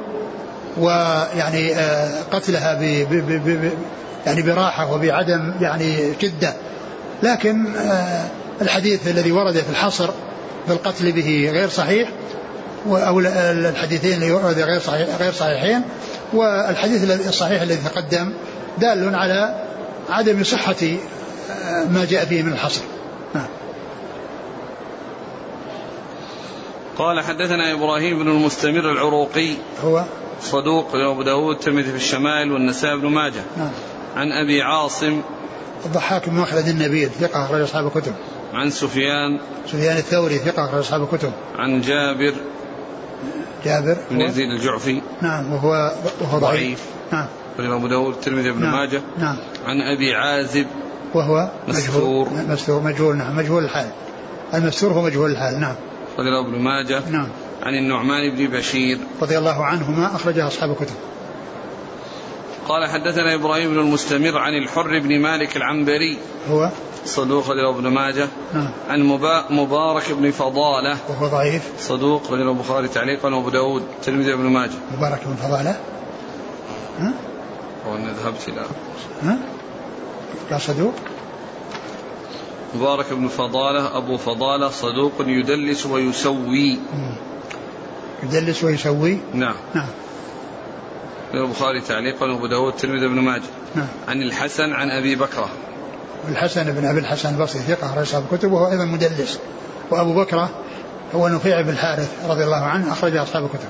ويعني قتلها ب ب يعني براحة وبعدم يعني شدة. لكن الحديث الذي ورد في الحصر بالقتل به غير صحيح أو الحديثين اللي ورد غير صحيح غير صحيحين والحديث الصحيح الذي تقدم دال على عدم صحة آه، ما جاء فيه من الحصر نعم. قال حدثنا إبراهيم بن المستمر العروقي هو صدوق أبو داود الترمذي في الشمائل والنسائي بن ماجه نعم. عن أبي عاصم الضحاك بن مخلد النبيل ثقة أخرج أصحاب الكتب. عن سفيان. سفيان الثوري ثقة أخرج أصحاب الكتب. عن جابر. جابر بن يزيد الجعفي. نعم وهو وهو ضعيف, ضعيف. نعم. رجل أبو داود الترمذي بن نعم. ماجه. نعم. عن أبي عازب. وهو مستور. مستور مجهول نعم مجهول الحال. المستور هو مجهول الحال نعم. رضي الله ابن ماجه. نعم. عن النعمان بن بشير. رضي الله عنهما أخرجها أصحاب الكتب. قال حدثنا إبراهيم بن المستمر عن الحر بن مالك العنبري. هو؟ صدوق رجل ابن ماجه. نعم. عن مبارك بن فضالة. وهو ضعيف؟ صدوق رجل البخاري تعليقا وأبو داود. تلميذ ابن ماجه. مبارك بن فضالة؟ ها؟ هو ذهبت إلى ها؟ قال صدوق؟ مبارك بن فضالة. أبو فضالة صدوق يدلس ويسوي. يدلس ويسوي؟ نعم. نعم. البخاري تعليقا وابو داود الترمذي بن ماجه. نعم. عن الحسن عن أبي بكره الحسن بن أبي الحسن البصري ثقة أخرج أصحاب الكتب وهو أيضا مدلس. وأبو بكره هو نفيع بن الحارث رضي الله عنه أخرج أصحاب الكتب.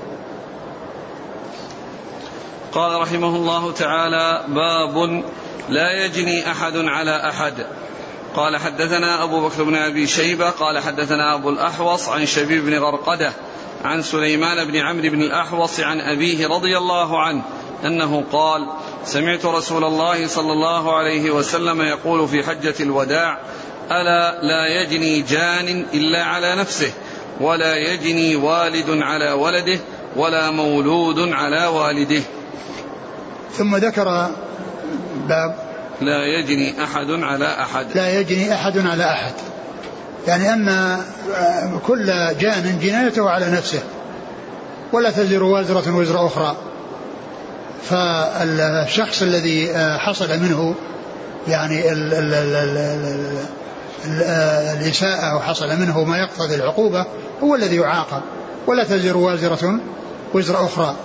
قال رحمه الله تعالى باب لا يجني أحد على أحد. قال حدثنا أبو بكر بن أبي شيبة قال حدثنا أبو الأحوص عن شبيب بن غرقدة عن سليمان بن عمرو بن الأحوص عن أبيه رضي الله عنه أنه قال سمعت رسول الله صلى الله عليه وسلم يقول في حجة الوداع ألا لا يجني جان إلا على نفسه ولا يجني والد على ولده ولا مولود على والده. ثم ذكر باب لا يجني أحد على أحد. لا يجني أحد على أحد. يعني أن آه، كل جان جنايته على نفسه ولا تزر وازرة وزر أخرى. فالشخص الذي آه، حصل منه يعني ال الإساءة أو حصل منه ما يقتضي العقوبة هو الذي يعاقب. ولا تزر وازرة وزر أخرى.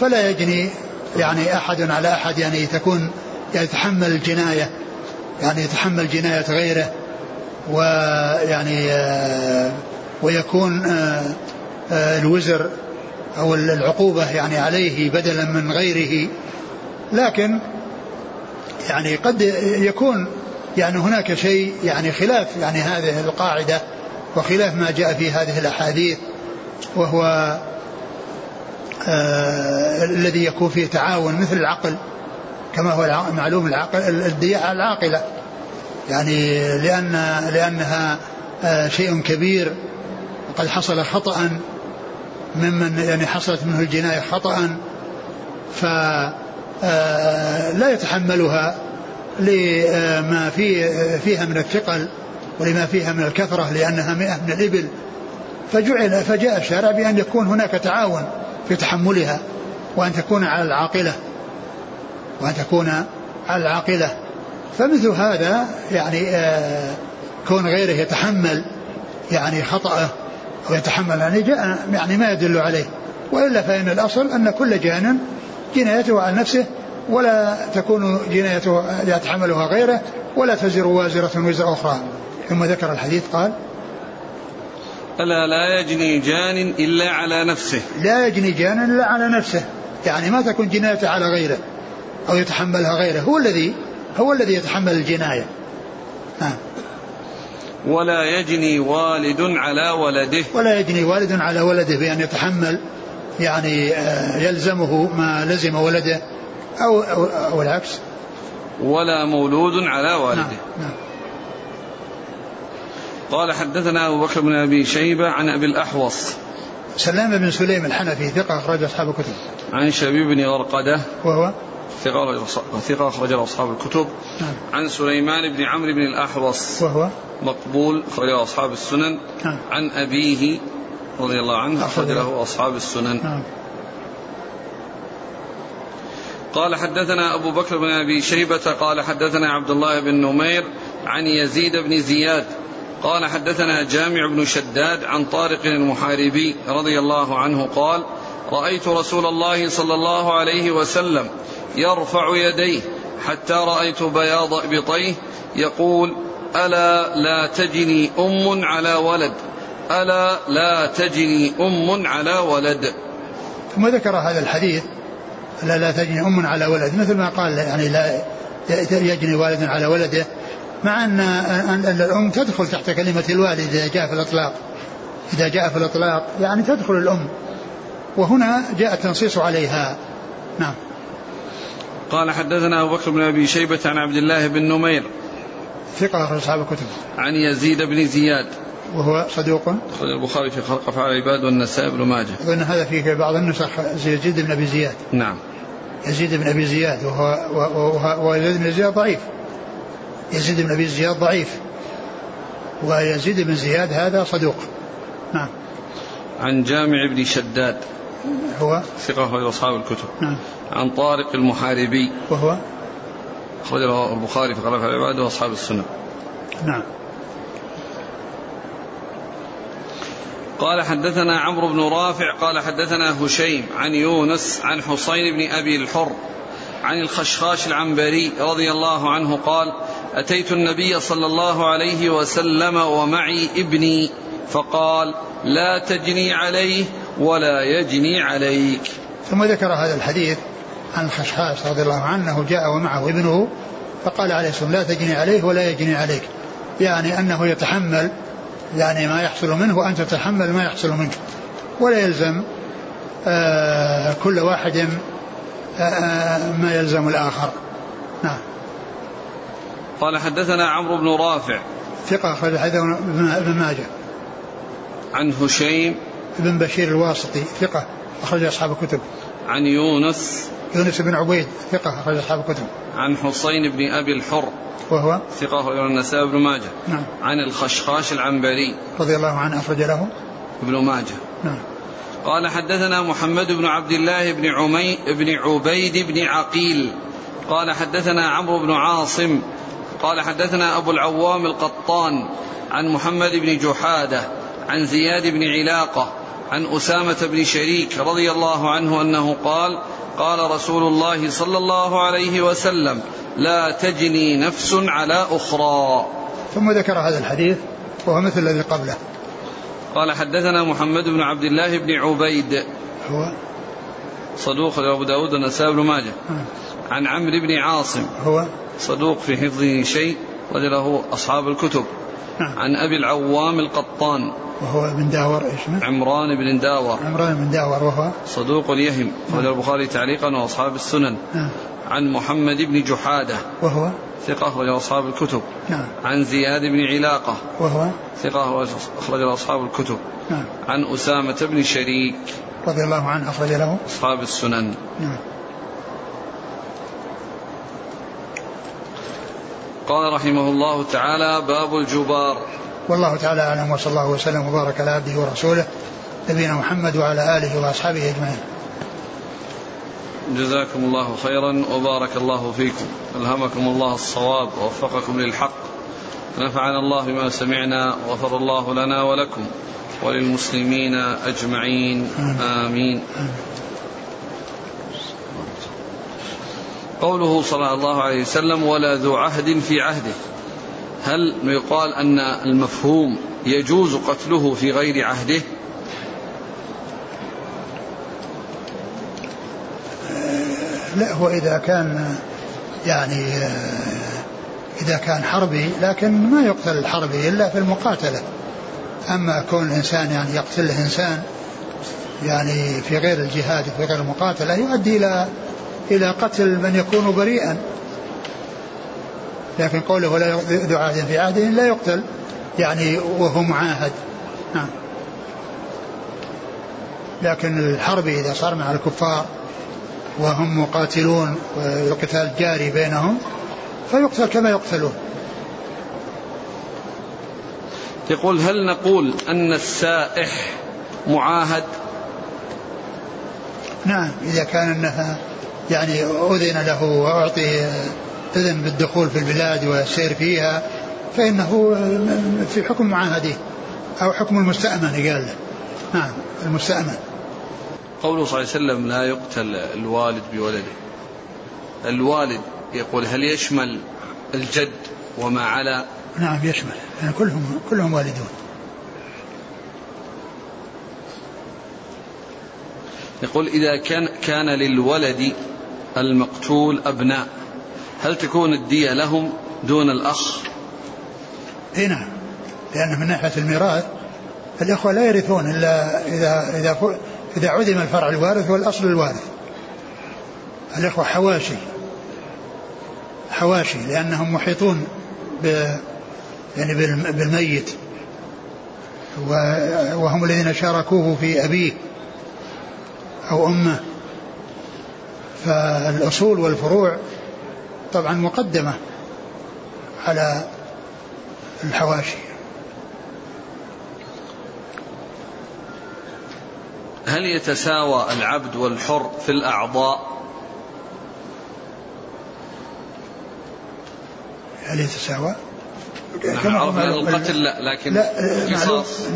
فلا يجني يعني أحد على أحد يعني تكون يتحمل الجناية يعني يتحمل جناية غيره. ويعني آه، ويكون آه، آه، الوزر أو العقوبة يعني عليه بدلا من غيره. لكن يعني قد يكون يعني هناك شيء يعني خلاف يعني هذه القاعدة وخلاف ما جاء في هذه الأحاديث وهو آه الذي يكون فيه تعاون مثل العقل كما هو معلوم العقل الدية العاقلة. يعني لأن لأنها آه، شيء كبير. وقد حصل خطأ ممن يعني حصلت منه الجناية خطأ فلا آه، يتحملها لما في فيها من الثقل ولما فيها من الكثرة لأنها مئة من الإبل. فجعل فجاء الشارع بأن يكون هناك تعاون في تحملها وأن تكون على العاقلة وأن تكون على العاقلة. فمثل هذا يعني آه كون غيره يتحمل يعني خطأه أو يتحمل يعني جاء يعني ما يدل عليه. وإلا فإن الأصل أن كل جان جنايته على نفسه ولا تكون جنايته يتحملها غيره ولا تزر وازرة وزر أخرى. ثم ذكر الحديث قال ألا لا يجني جان إلا على نفسه. لا يجني جان إلا على نفسه. يعني ما تكون جنايته على غيره أو يتحملها غيره. هو الذي هو الذي يتحمل الجناية. نعم ولا يجني والد على ولده. ولا يجني والد على ولده بأن يتحمل يعني آه، يلزمه ما لزم ولده أو, أو, أو العكس. ولا مولود على والده. نعم, نعم. قال حدثنا أبو بكر بن أبي شيبة عن أبي الأحوص. سلام بن سليم الحنفي ثقة أخرج أصحاب الكتب. عن شبيب بن غرقدة. وهو ثقة ثقة أخرج أصحاب الكتب. نعم. عن سليمان بن عمرو بن الأحوص. وهو؟ مقبول أخرج أصحاب السنن. نعم. عن أبيه رضي الله عنه أخرج له. أصحاب السنن. نعم. قال حدثنا أبو بكر بن أبي شيبة قال حدثنا عبد الله بن نمير عن يزيد بن زياد. قال حدثنا جامع بن شداد عن طارق المحاربي رضي الله عنه قال رأيت رسول الله صلى الله عليه وسلم يرفع يديه حتى رأيت بياض إبطيه يقول ألا لا تجني أم على ولد؟ ألا لا تجني أم على ولد؟ ثم ذكر هذا الحديث لا لا تجني أم على ولد مثل ما قال يعني لا يجني والد على ولده مع أن أن الأم تدخل تحت كلمة الوالد إذا جاء في الإطلاق. إذا جاء في الإطلاق يعني تدخل الأم وهنا جاء التنصيص عليها. نعم. قال حدثنا أبو بكر بن أبي شيبة عن عبد الله بن نمير ثقة أخرج أصحاب الكتب. عن يزيد بن زياد. وهو صدوق. أخرج البخاري في خلق أفعال العباد والنسائي بن ماجه. وأن هذا في بعض النسخ يزيد بن أبي زياد. نعم. يزيد بن أبي زياد وهو, وهو, ويزيد بن زياد ضعيف. يزيد بن أبي زياد ضعيف. ويزيد بن زياد هذا صدوق. نعم. عن جامع بن شداد. هو ثقة أخرج أصحاب الكتب. نعم. عن طارق المحاربي. وهو أخرج البخاري في خلق العباد وأصحاب السنة. نعم. قال حدثنا عمرو بن رافع قال حدثنا هشيم عن يونس عن حسين بن أبي الحر عن الخشخاش العنبري رضي الله عنه قال أتيت النبي صلى الله عليه وسلم ومعي ابني فقال لا تجني عليه ولا يجني عليك. ثم ذكر هذا الحديث عن الخشخاش رضي الله عنه جاء ومعه ابنه فقال عليه الصلاة لا تجني عليه ولا يجني عليك. يعني أنه يتحمل يعني ما يحصل منه وأنت تتحمل ما يحصل منك. ولا يلزم آه كل واحد آه ما يلزم الآخر. نعم. قال حدثنا عمرو بن رافع ثقة أخرج حديث ابن ماجه. عن هشيم بن بشير الواسطي ثقة أخرج أصحاب الكتب. عن يونس. يونس بن عبيد ثقة أخرج أصحاب الكتب. عن حسين بن أبي الحر. وهو؟ ثقة أخرج النسائي بن ماجه. نعم. عن الخشخاش العنبري. رضي الله عنه أخرج له. ابن ماجه. نعم. قال حدثنا محمد بن عبد الله بن عمي بن عبيد بن عقيل. قال حدثنا عمرو بن عاصم. قال حدثنا أبو العوام القطان عن محمد بن جحادة عن زياد بن علاقة عن أسامة بن شريك رضي الله عنه أنه قال قال رسول الله صلى الله عليه وسلم لا تجني نفس على أخرى. ثم ذكر هذا الحديث وهو مثل الذي قبله. قال حدثنا محمد بن عبد الله بن عبيد. هو؟ صدوق أبو داود النسائي بن ماجه. عن عمرو بن عاصم. هو؟ صدوق في حفظه شيء وله أصحاب الكتب. نعم. عن أبي العوام القطان. وهو ابن داور إيش عمران بن داور. عمران بن داور وهو؟ صدوق يهم. أخرج البخاري تعليقا وأصحاب السنن. نعم. عن محمد بن جحادة. وهو؟ ثقة أخرج أصحاب الكتب. نعم. عن زياد بن علاقة. وهو؟ ثقة أخرج أصحاب الكتب. نعم. عن أسامة بن شريك. رضي الله عنه أخرج له. أصحاب السنن. نعم. قال رحمه الله تعالى باب الجبار. والله تعالى أعلم وصلى الله وسلم وبارك على عبده ورسوله نبينا محمد وعلى آله وأصحابه أجمعين. جزاكم الله خيرا وبارك الله فيكم. ألهمكم الله الصواب ووفقكم للحق. نفعنا الله بما سمعنا وغفر الله لنا ولكم وللمسلمين أجمعين. آمين. قوله صلى الله عليه وسلم ولا ذو عهد في عهده. هل يقال أن المفهوم يجوز قتله في غير عهده؟ لا هو إذا كان يعني إذا كان حربي لكن ما يقتل الحربي إلا في المقاتلة. أما كون الإنسان يعني يقتل إنسان يعني في غير الجهاد وفي غير المقاتلة يؤدي إلى إلى قتل من يكون بريئا. لكن قوله ولا ذو عهد في عهده لا يقتل يعني وهو معاهد نعم. لكن الحرب إذا صار مع الكفار وهم مقاتلون والقتال جاري بينهم فيقتل كما يقتلون. يقول هل نقول أن السائح معاهد؟ نعم إذا كان أنها يعني أذن له وأعطي إذن بالدخول في البلاد والسير فيها فإنه في حكم معاهده أو حكم المستأمن قال له. نعم المستأمن. قوله صلى الله عليه وسلم لا يقتل الوالد بولده. الوالد يقول هل يشمل الجد وما على؟ نعم يشمل. يعني كلهم كلهم والدون. يقول إذا كان كان للولد المقتول أبناء. هل تكون الدية لهم دون الأخ؟ إي نعم. لأن من ناحية الميراث الإخوة لا يرثون إلا إذا إذا إذا عدم الفرع الوارث والأصل الوارث. الإخوة حواشي. حواشي لأنهم محيطون ب يعني بالميت. وهم الذين شاركوه في أبيه أو أمه. فالأصول والفروع طبعا مقدمة على الحواشي. هل يتساوى العبد والحر في الأعضاء؟ هل يتساوى؟ نحن عرفنا القتل لا لكن لا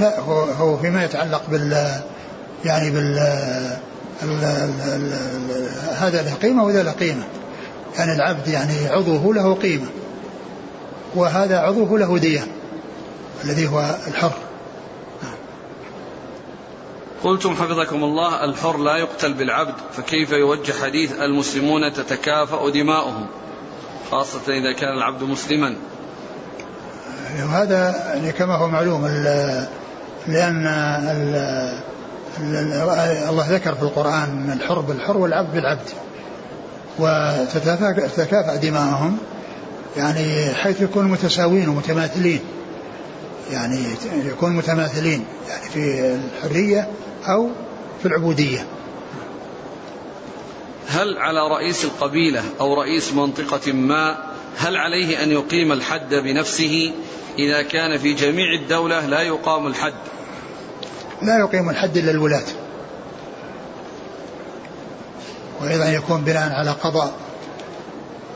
لا هو هو فيما يتعلق بال يعني بال ال ال ال هذا له قيمة وذا له قيمة. يعني العبد يعني عضوه له قيمة. وهذا عضوه له دية الذي هو الحر. قلتم حفظكم الله الحر لا يقتل بالعبد فكيف يوجه حديث المسلمون تتكافأ دماؤهم خاصة إذا كان العبد مسلما؟ وهذا يعني كما هو معلوم لأن الله ذكر في القرآن الحر بالحر والعبد بالعبد. وتتكافأ دماءهم يعني حيث يكونوا متساويين ومتماثلين. يعني يكون متماثلين يعني في الحرية أو في العبودية. هل على رئيس القبيلة أو رئيس منطقة ما هل عليه أن يقيم الحد بنفسه؟ إذا كان في جميع الدولة لا يقام الحد. لا يقيم الحد إلا الولاة. وأيضا يكون بناء على قضاء.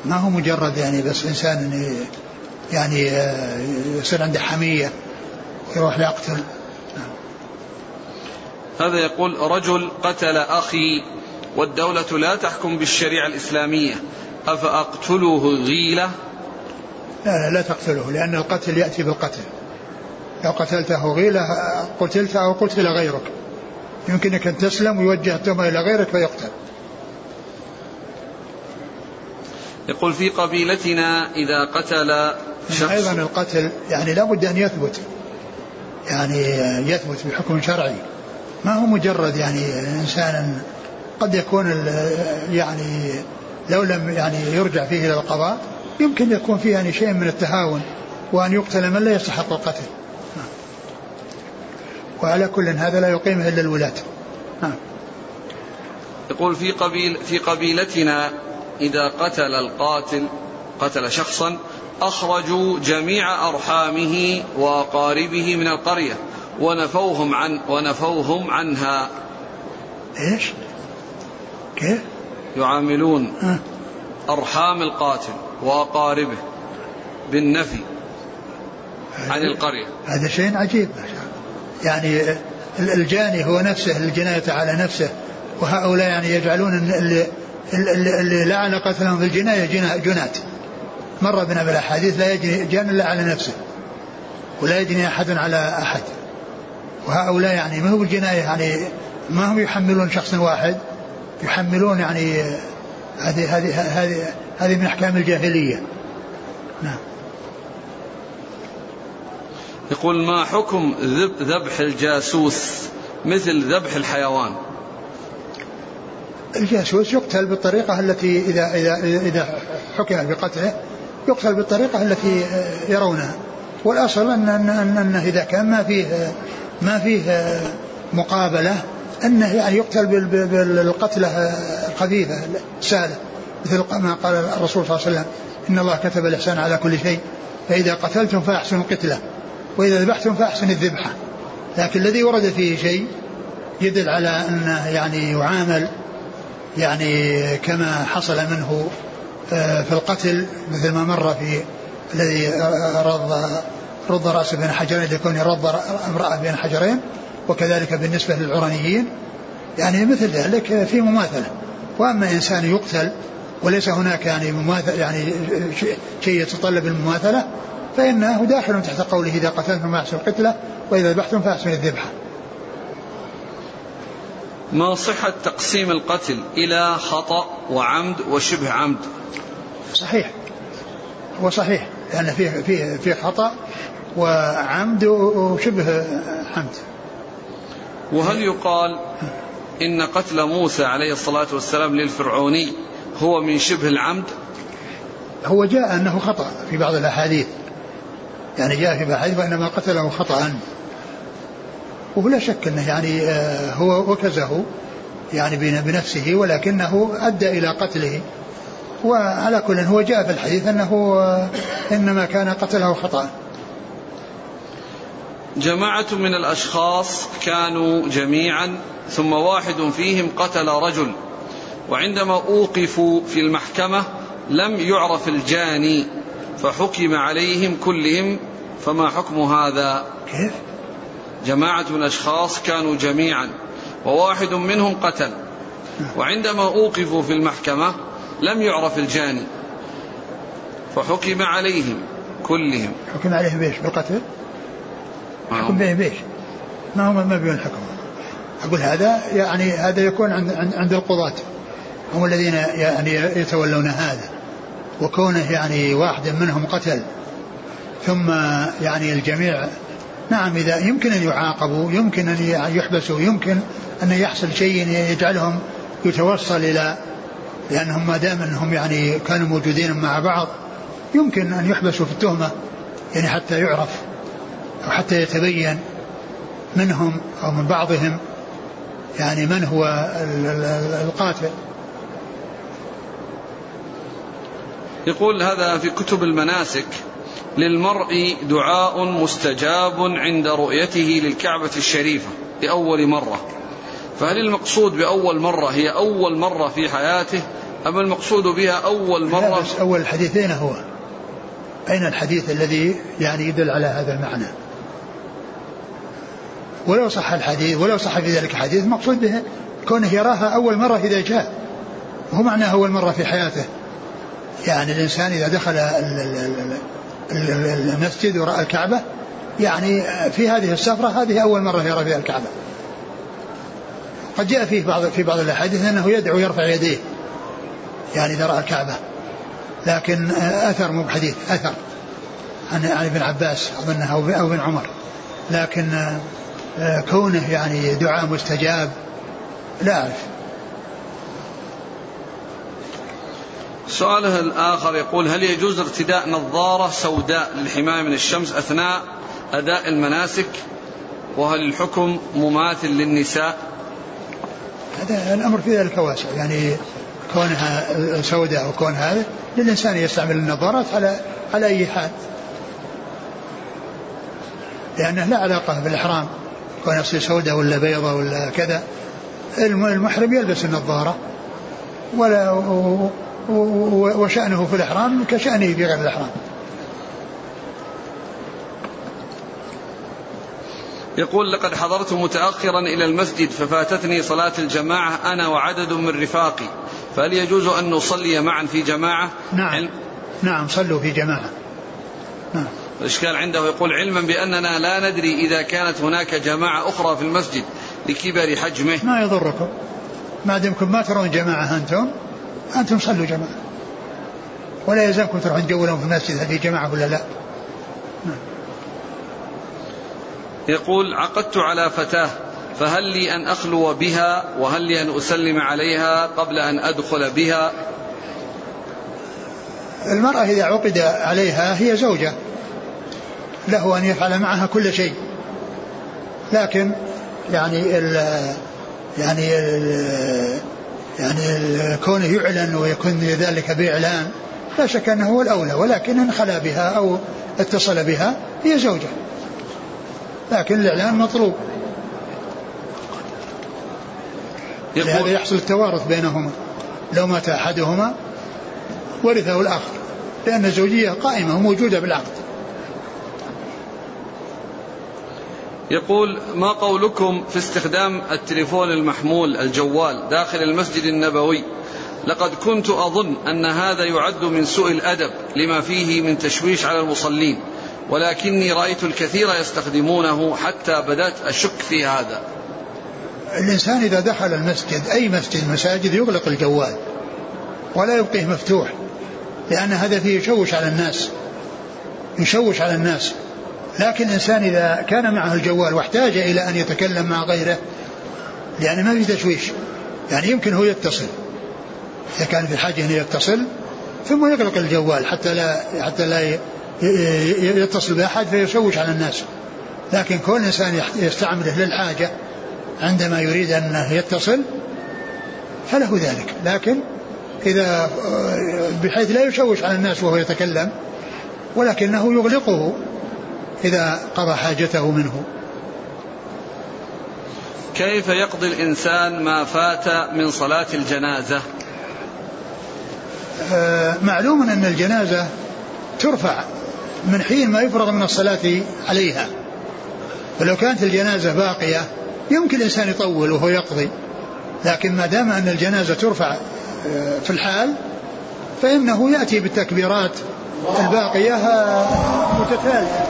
ما هو مجرد يعني بس إنسان يعني يصير عنده حمية ويروح يقتل هذا يقول رجل قتل أخي والدولة لا تحكم بالشريعة الإسلامية. أفأقتله غيلة لا لا لا تقتله لأن القتل يأتي بالقتل. لو قتلته غيلة قتلت أو قتل غيرك. يمكنك أن تسلم ويوجه التهمة إلى غيرك فيقتل. يقول في قبيلتنا إذا قتل شخص أيضا القتل يعني لابد أن يثبت. يعني يثبت بحكم شرعي. ما هو مجرد يعني إنسان قد يكون يعني لو لم يعني يرجع فيه إلى القضاء يمكن يكون فيه يعني شيء من التهاون وأن يقتل من لا يستحق القتل. وعلى كل هذا لا يقيمه إلا الولاة. يقول في قبيل في قبيلتنا إذا قتل القاتل قتل شخصا أخرجوا جميع أرحامه وأقاربه من القرية ونفوهم عن ونفوهم عنها. إيش؟ كيف؟ يعاملون أرحام القاتل وأقاربه بالنفي عن القرية. هذا شيء عجيب. يعني الجاني هو نفسه الجناية على نفسه. وهؤلاء يعني يجعلون اللي, اللي, لا علاقة لهم بالجناية جنات. مر بنا بالأحاديث لا يجني جان إلا على نفسه. ولا يجني أحد على أحد. وهؤلاء يعني ما هو بالجناية يعني ما هم يحملون شخص واحد يحملون يعني هذه هذه هذه هذه من أحكام الجاهلية. نعم. يقول ما حكم ذبح الجاسوس مثل ذبح الحيوان؟ الجاسوس يقتل بالطريقة التي إذا إذا إذا حكم بقتله يقتل بالطريقة التي يرونها. والأصل أن, أن, أن, أن إذا كان ما فيه ما فيه مقابلة أنه يعني يقتل بالقتلة الخفيفة السهلة مثل ما قال الرسول صلى الله عليه وسلم إن الله كتب الإحسان على كل شيء فإذا قتلتم فأحسنوا القتلة وإذا ذبحتم فأحسن الذبحة. لكن الذي ورد فيه شيء يدل على أنه يعني يعامل يعني كما حصل منه آه، في القتل مثل ما مر في الذي رض رض رأسه بين حجرين لكون رض امرأة بين حجرين وكذلك بالنسبة للعرانيين. يعني مثل ذلك في مماثلة. وأما إنسان يقتل وليس هناك يعني مماثل يعني شيء يتطلب المماثلة فإنه داخل تحت قوله إذا قتلتم فأحسن القتلة وإذا ذبحتم فأحسن الذبحة. ما صحة تقسيم القتل إلى خطأ وعمد وشبه عمد؟ صحيح. هو صحيح لأن فيه فيه فيه خطأ وعمد وشبه عمد. وهل يقال إن قتل موسى عليه الصلاة والسلام للفرعوني هو من شبه العمد؟ هو جاء أنه خطأ في بعض الأحاديث. يعني جاء في بعض الأحاديث وإنما قتله خطأ. ولا شك أنه يعني آه، هو وكزه يعني بنفسه ولكنه أدى إلى قتله. وعلى كل هو جاء في الحديث أنه آه، إنما كان قتله خطأ. جماعة من الأشخاص كانوا جميعا ثم واحد فيهم قتل رجل. وعندما أوقفوا في المحكمة لم يعرف الجاني فحكم عليهم كلهم فما حكم هذا؟ كيف؟ جماعة من الأشخاص كانوا جميعا وواحد منهم قتل. وعندما أوقفوا في المحكمة لم يعرف الجاني. فحكم عليهم كلهم. حكم عليهم بإيش؟ بالقتل؟ حكم بهم بإيش؟ ما هو ما بين الحكم. أقول هذا يعني هذا يكون عند عند القضاة. هم الذين يعني يتولون هذا. وكونه يعني واحد منهم قتل ثم يعني الجميع نعم إذا يمكن أن يعاقبوا يمكن أن يحبسوا يمكن أن يحصل شيء يجعلهم يتوصل إلى لأنهم ما دام أنهم يعني كانوا موجودين مع بعض يمكن أن يحبسوا في التهمة يعني حتى يعرف أو حتى يتبين منهم أو من بعضهم يعني من هو القاتل. يقول هذا في كتب المناسك للمرء دعاء مستجاب عند رؤيته للكعبة الشريفة لأول مرة. فهل المقصود بأول مرة هي أول مرة في حياته؟ أم المقصود بها أول مرة؟ بس أول الحديثين هو. أين الحديث الذي يعني يدل على هذا المعنى؟ ولو صح الحديث ولو صح في ذلك الحديث مقصود به كونه يراها أول مرة إذا جاء. هو معناه أول مرة في حياته. يعني الإنسان إذا دخل المسجد ورأى الكعبة يعني في هذه السفرة هذه أول مرة يرى فيها الكعبة. قد جاء فيه بعض في بعض الأحاديث أنه يدعو يرفع يديه يعني إذا رأى الكعبة. لكن أثر مو بحديث أثر عن عن ابن عباس أظنه أو ابن عمر. لكن كونه يعني دعاء مستجاب لا أعرف. سؤاله الآخر يقول هل يجوز ارتداء نظارة سوداء للحماية من الشمس أثناء أداء المناسك؟ وهل الحكم مماثل للنساء؟ هذا الأمر في ذلك واسع يعني كونها سوداء أو كون هذا للإنسان يستعمل النظارات على على أي حال. لأنه لا علاقة بالإحرام كون يصير سوداء ولا بيضاء ولا كذا. المحرم يلبس النظارة ولا وشأنه في الإحرام كشأنه في غير الإحرام. يقول لقد حضرت متأخرا إلى المسجد ففاتتني صلاة الجماعة أنا وعدد من رفاقي فهل يجوز أن نصلي معا في جماعة؟ نعم. علم؟ نعم صلوا في جماعة. نعم. الإشكال عنده يقول علما بأننا لا ندري إذا كانت هناك جماعة أخرى في المسجد لكبر حجمه. ما يضركم. ما دمكم ما ترون جماعة أنتم. أنتم صلوا جماعة. ولا يلزمكم تروحون تجولون في المسجد في جماعة ولا لا. يقول عقدت على فتاة فهل لي أن أخلو بها وهل لي أن أسلم عليها قبل أن أدخل بها؟ المرأة إذا عقد عليها هي زوجة له أن يفعل معها كل شيء. لكن يعني ال يعني ال يعني كونه يعلن ويكون ذلك بإعلان لا شك أنه هو الأولى ولكن إن خلا بها أو اتصل بها هي زوجة. لكن الإعلان مطلوب. لهذا يحصل التوارث بينهما. لو مات أحدهما ورثه الآخر لأن الزوجية قائمة وموجودة بالعقد. يقول ما قولكم في استخدام التليفون المحمول الجوال داخل المسجد النبوي؟ لقد كنت أظن أن هذا يعد من سوء الأدب لما فيه من تشويش على المصلين ولكني رأيت الكثير يستخدمونه حتى بدأت أشك في هذا. الإنسان إذا دخل المسجد أي مسجد مساجد يغلق الجوال ولا يبقيه مفتوح لأن هذا فيه يشوش على الناس يشوش على الناس. لكن الإنسان إذا كان معه الجوال واحتاج إلى أن يتكلم مع غيره يعني ما في تشويش يعني يمكن هو يتصل إذا كان في حاجة أن يتصل ثم يغلق الجوال حتى لا حتى لا يتصل بأحد فيشوش على الناس. لكن كل إنسان يستعمله للحاجة عندما يريد أن يتصل فله ذلك. لكن إذا بحيث لا يشوش على الناس وهو يتكلم ولكنه يغلقه إذا قضى حاجته منه. كيف يقضي الإنسان ما فات من صلاة الجنازة؟ آه معلوم أن الجنازة ترفع من حين ما يفرغ من الصلاة عليها. فلو كانت الجنازة باقية يمكن الإنسان يطول وهو يقضي. لكن ما دام أن الجنازة ترفع آه، في الحال فإنه يأتي بالتكبيرات الباقية متتالية.